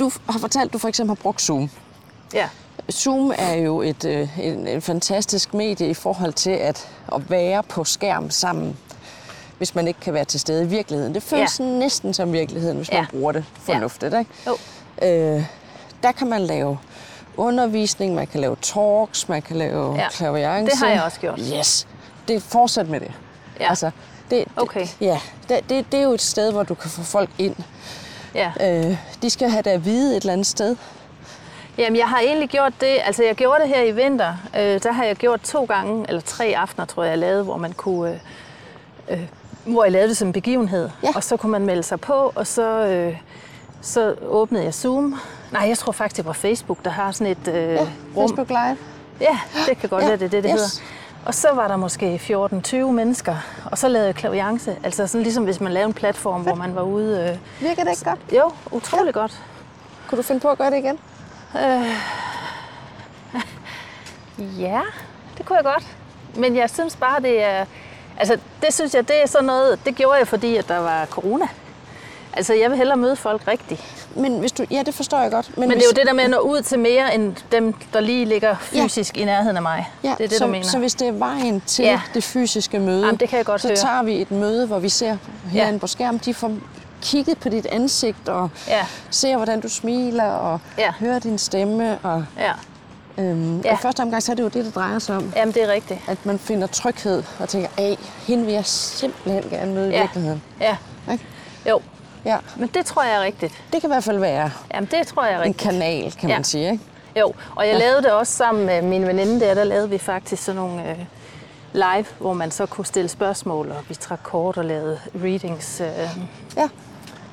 Du har fortalt, at du for eksempel har brugt Zoom. ja, Zoom er jo et, øh, en, en fantastisk medie i forhold til at, at være på skærm sammen, hvis man ikke kan være til stede i virkeligheden. Det føles Ja. ja. næsten som virkeligheden, hvis man Ja. bruger det fornuftigt. Ikke? Jo. Øh, der kan man lave undervisning, man kan lave talks, man kan lave Ja. klaviance. Det har jeg også gjort. Yes. Det er fortsat med det. Ja. Altså, det, Okay. Det, ja, det, det, det er jo et sted, hvor du kan få folk ind. ja. Øh, de skal have det at vide et eller andet sted. Jamen, jeg har egentlig gjort det, altså jeg gjorde det her i vinter, øh, der har jeg gjort to gange, eller tre aftener, tror jeg, jeg lavede, hvor man kunne, øh, øh, hvor jeg lavede det som en begivenhed. Ja. Og så kunne man melde sig på, og så, øh, så åbnede jeg Zoom. Nej, jeg tror faktisk, det var Facebook, der har sådan et øh, Ja, rum. Facebook Live. Ja, det kan godt Ja, være, det er det, det yes. hedder. Og så var der måske 14-20 mennesker, og så lavede jeg klaviance. Altså sådan ligesom hvis man lavede en platform, hvor man var ude... Øh, Virker det ikke godt? jo, utrolig ja. godt. Kunne du finde på at gøre det igen? Ja, det kunne jeg godt. Men jeg synes bare, det er... Altså, det synes jeg, det er sådan noget... Det gjorde jeg, fordi at der var corona. Altså, jeg vil hellere møde folk rigtigt. Men hvis du, ja, det forstår jeg godt. Men det hvis, er jo det der med at nå ud til mere, end dem, der lige ligger fysisk ja. i nærheden af mig. ja, det er det, så, du mener. Så hvis det er vejen til ja. det fysiske møde, Jamen, det kan jeg godt så høre. tager vi et møde, hvor vi ser herinde Ja. på skærmen, de får kigget på dit ansigt og Ja. ser, hvordan du smiler og Ja. hører din stemme. Og, Ja, øhm, Ja. ja. I første omgang så er det jo det, det drejer sig om. jamen det er rigtigt. At man finder tryghed og tænker, af, hende vil jeg simpelthen gerne møde i Ja. virkeligheden. Ja, Ikke? jo. Ja, Men det tror jeg er rigtigt. det kan i hvert fald være Jamen det tror jeg er en rigtigt. kanal, kan Ja. man sige. Ikke? Jo, og jeg Ja. lavede det også sammen med min veninde der. Der lavede vi faktisk sådan nogle øh, live, hvor man så kunne stille spørgsmål, og vi trak kort og lavede readings øh, Ja.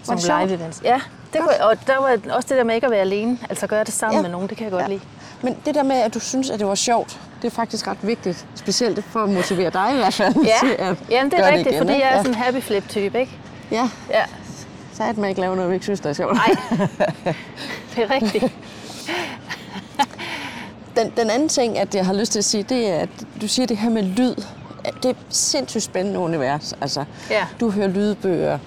Som det live events. Ja, det kunne, og der var også det der med ikke at være alene. Altså gøre det sammen Ja. med nogen, det kan jeg godt Ja. lide. Men det der med, at du synes, at det var sjovt, det er faktisk ret vigtigt. Specielt for at motivere dig i hvert fald Ja, til at Jamen, det er rigtigt, igen, fordi ikke? jeg er sådan en happy flip type, ikke? Ja, Ja, så at man ikke lave noget, vi ikke synes, der er sjovt. nej, det er rigtigt. Den, den anden ting, at jeg har lyst til at sige, det er, at du siger det her med lyd. Det er et sindssygt spændende univers. Altså, Ja. Du hører lydbøger,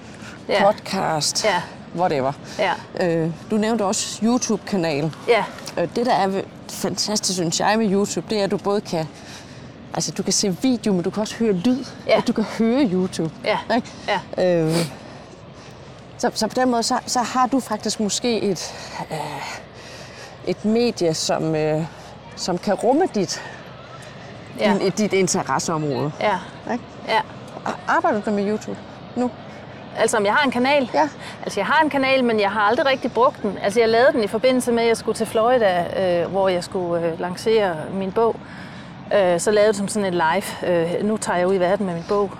Ja. podcast, Ja. whatever. Ja, Øh, du nævnte også YouTube-kanal. ja, Øh, Det, der er fantastisk, synes jeg, med YouTube, det er, at du både kan... Altså, du kan se video, men du kan også høre lyd. Ja. Og du kan høre YouTube. Ja. Ikke? ja. Øh, så, så på den måde, så, så har du faktisk måske et, øh, et medie, som, øh, som kan rumme dit, Ja, din, dit interesseområde. ja, Ikke? ja. Ar- Arbejder du med YouTube nu? Altså, om jeg har en kanal? Ja. Altså, jeg har en kanal, men jeg har aldrig rigtig brugt den. Altså, jeg lavede den i forbindelse med, at jeg skulle til Florida, øh, hvor jeg skulle øh, lancere min bog. Øh, så lavede det som sådan et live. Øh, nu tager jeg ud i verden med min bog.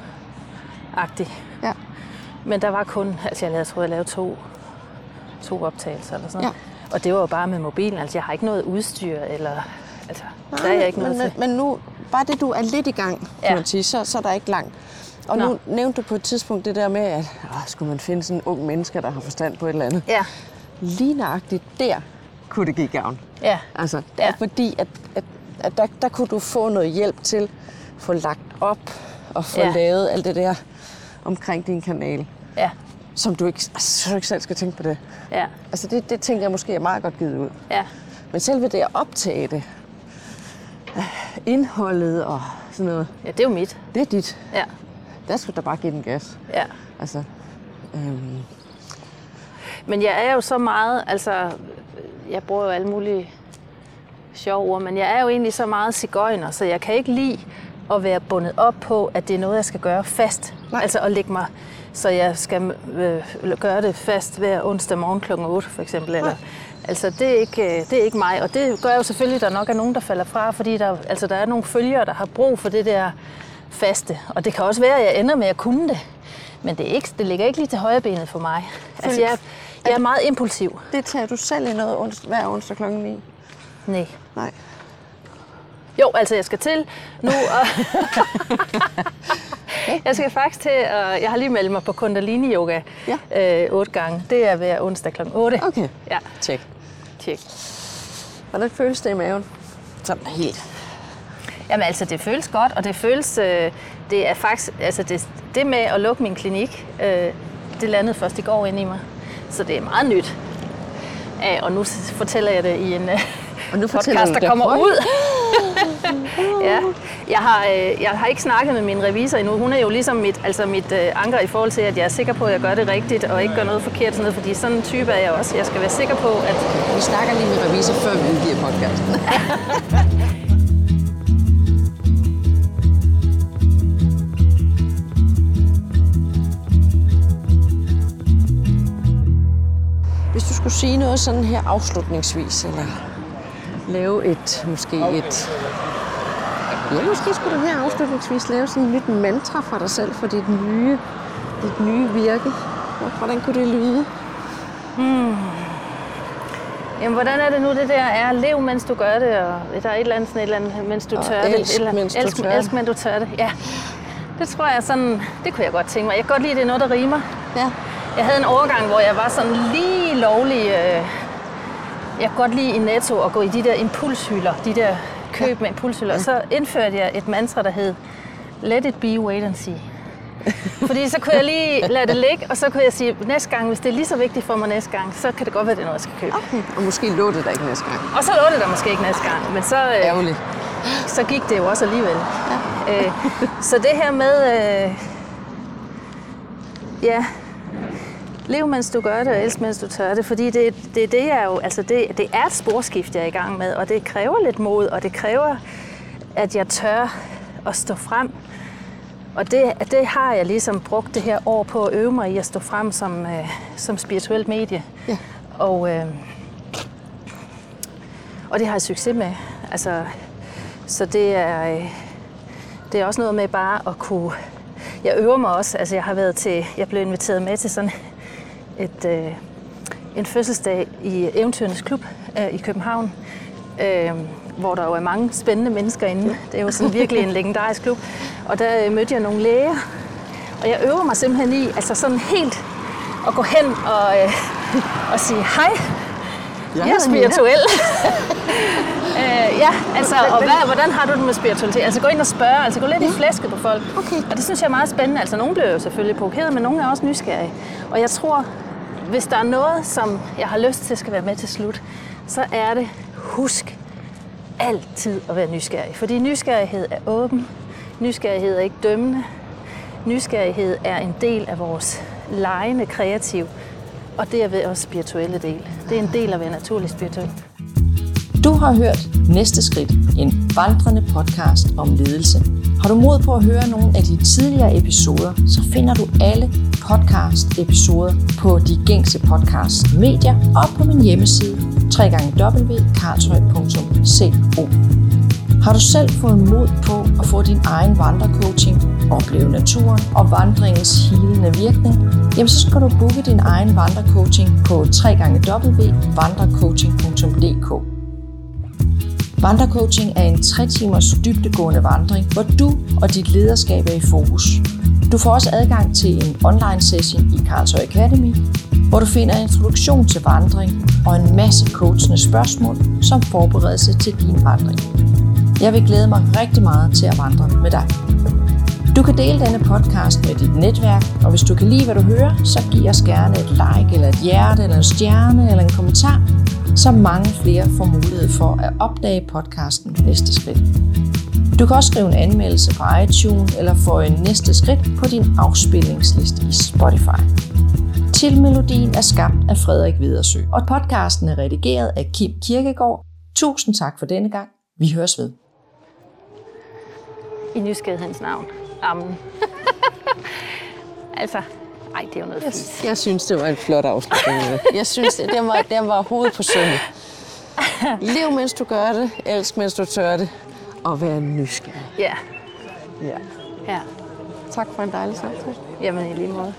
Agtig. Ja. Men der var kun, altså jeg lavede, tror, jeg lavede to, to optagelser eller sådan Ja. Og det var jo bare med mobilen. Altså, jeg har ikke noget udstyr, eller... Altså, der er jeg ikke noget men, til. men, men nu, bare det, du er lidt i gang, kan Ja. man sige, så, så er der ikke langt. Og Nå. nu nævnte du på et tidspunkt det der med, at åh, skulle man finde sådan en ung menneske, der har forstand på et eller andet. Ja, Lige nøjagtigt der kunne det give gavn. ja, Altså, det Ja. er fordi, at, at, at der, der kunne du få noget hjælp til at få lagt op og få Ja. lavet alt det der omkring din kanal, ja, som du ikke, altså, så du ikke selv skal tænke på det. ja, Altså det, det tænker jeg måske er meget godt givet ud. ja. Men selve det at optage det, indholdet og sådan noget, Ja, det er jo mit. det er dit. Ja, Der skal du bare give den gas. ja. Altså, øhm, Men jeg er jo så meget, altså, jeg bruger jo alle mulige sjove ord, men jeg er jo egentlig så meget cigøjner, så jeg kan ikke lide at være bundet op på, at det er noget, jeg skal gøre fast. Nej. Altså at lægge mig, så jeg skal øh, gøre det fast hver onsdag morgen kl. 8 for eksempel. Eller, altså det er, ikke, øh, det er ikke mig, og det gør jo selvfølgelig, at der nok er nogen, der falder fra, fordi der, altså, der er nogle følgere, der har brug for det der faste. Og det kan også være, at jeg ender med at kunne det. Men det, er ikke, det ligger ikke lige til højre benet for mig. Altså, jeg, jeg er meget impulsiv. det tager du selv i noget ons- hver onsdag kl. 9. Nej. Nej. Jo, altså jeg skal til nu. Og jeg skal faktisk til, og jeg har lige meldt mig på Kundalini Yoga Ja. øh, otte gange. Det er hver onsdag kl. 8. Okay. Ja, Tjek. tjek. Hvordan føles det i maven? Sådan helt. Jamen altså, det føles godt, og det føles... Øh, det er faktisk... Altså, det, det med at lukke min klinik, øh, det landede først i går ind i mig. Så det er meget nyt. Øh, og nu fortæller jeg det i en øh, Og nu podcast, der kommer ud. ja. Jeg har, øh, jeg har ikke snakket med min revisor endnu. Hun er jo ligesom mit, altså mit øh, anker i forhold til, at jeg er sikker på, at jeg gør det rigtigt, og ikke gør noget forkert. Sådan noget, fordi sådan en type er jeg også. Jeg skal være sikker på, at Vi snakker lige med revisor, før vi udgiver podcasten. skulle sige noget sådan her afslutningsvis, eller lave et, måske et... Ja, måske skulle du her afslutningsvis lave sådan et nyt mantra for dig selv, for dit nye, dit nye virke. Hvordan kunne det lyde? Jamen, hvordan er det nu, det der er? Lev, mens du gør det, og der er et eller andet, sådan et eller andet mens du Og tør det. elsk, et eller mens du elsk, tør det. elsk, mens du tør det. Ja. Det tror jeg sådan, det kunne jeg godt tænke mig. Jeg kan godt lide, det er noget, der rimer. Ja. Jeg havde en overgang, hvor jeg var sådan lige lovlig... Øh, jeg kunne godt lide i Netto at gå i de der impulshylder, de der køb med impulshylder. Og så indførte jeg et mantra, der hed Let it be, wait and see. Fordi så kunne jeg lige lade det ligge, og så kunne jeg sige, næste gang, hvis det er lige så vigtigt for mig næste gang, så kan det godt være, det er noget, jeg skal købe. Okay. Og måske lå det der ikke næste gang. Og så lå det der måske ikke næste gang, men så, øh, så gik det jo også alligevel. Ja. Øh, så det her med, øh, ja, lev mens du gør det, og elsk mens du tør det, fordi det, det, det er jo, altså det, det er et sporskift, jeg er i gang med, og det kræver lidt mod, og det kræver, at jeg tør at stå frem. Og det, det har jeg ligesom brugt det her år på at øve mig i at stå frem som, øh, som spirituelt medie. Ja. Og, øh, og det har jeg succes med. Altså, så det er, øh, det er også noget med bare at kunne... Jeg øver mig også. Altså, jeg har været til... Jeg blev inviteret med til sådan et, øh, en fødselsdag i Eventyrens Klub øh, i København, øh, hvor der jo er mange spændende mennesker inde. Det er jo sådan virkelig en legendarisk klub. Og der øh, mødte jeg nogle læger, og jeg øver mig simpelthen i, altså sådan helt at gå hen og, øh, og sige hej, jeg er spirituel. øh, ja, altså, og hvad, hvordan har du det med spiritualitet? Altså gå ind og spørge, altså gå lidt ja. i flæsket på folk. Okay. Og det synes jeg er meget spændende. Altså nogle bliver jo selvfølgelig provokeret, men nogle er også nysgerrige. Og jeg tror, hvis der er noget, som jeg har lyst til skal være med til slut, så er det, husk altid at være nysgerrig. Fordi nysgerrighed er åben. Nysgerrighed er ikke dømmende. Nysgerrighed er en del af vores lejende kreativ. Og det er ved også spirituelle del. Det er en del af at være naturligt spirituel. Du har hørt Næste Skridt, en vandrende podcast om ledelse. Har du mod på at høre nogle af de tidligere episoder, så finder du alle podcast-episoder på de gængse podcast-medier og på min hjemmeside www.karlshøj.co. Har du selv fået mod på at få din egen vandrecoaching, opleve naturen og vandringens helende virkning, jamen så skal du booke din egen vandrecoaching på www.vandrecoaching.dk. Vandrecoaching er en 3 timers dybdegående vandring, hvor du og dit lederskab er i fokus. Du får også adgang til en online session i Karlsøj Academy, hvor du finder introduktion til vandring og en masse coachende spørgsmål som forberedelse til din vandring. Jeg vil glæde mig rigtig meget til at vandre med dig. Du kan dele denne podcast med dit netværk, og hvis du kan lide, hvad du hører, så giv os gerne et like, eller et hjerte, eller en stjerne, eller en kommentar, så mange flere får mulighed for at opdage podcasten Næste Skridt. Du kan også skrive en anmeldelse på iTunes, eller få en næste skridt på din afspillingsliste i Spotify. Tilmelodien er skabt af Frederik Vedersø, og podcasten er redigeret af Kim Kirkegaard. Tusind tak for denne gang. Vi høres ved. I nysgerrighedens navn. Amen. altså, ej, det er jo noget fint. Jeg synes, det var en flot afslutning. Jeg synes, det, den, var, den var hovedet på sømmet. Lev, mens du gør det. Elsk, mens du tør det. Og vær nysgerrig. Ja, Ja. ja. Tak for en dejlig samtale. Jamen i lige måde.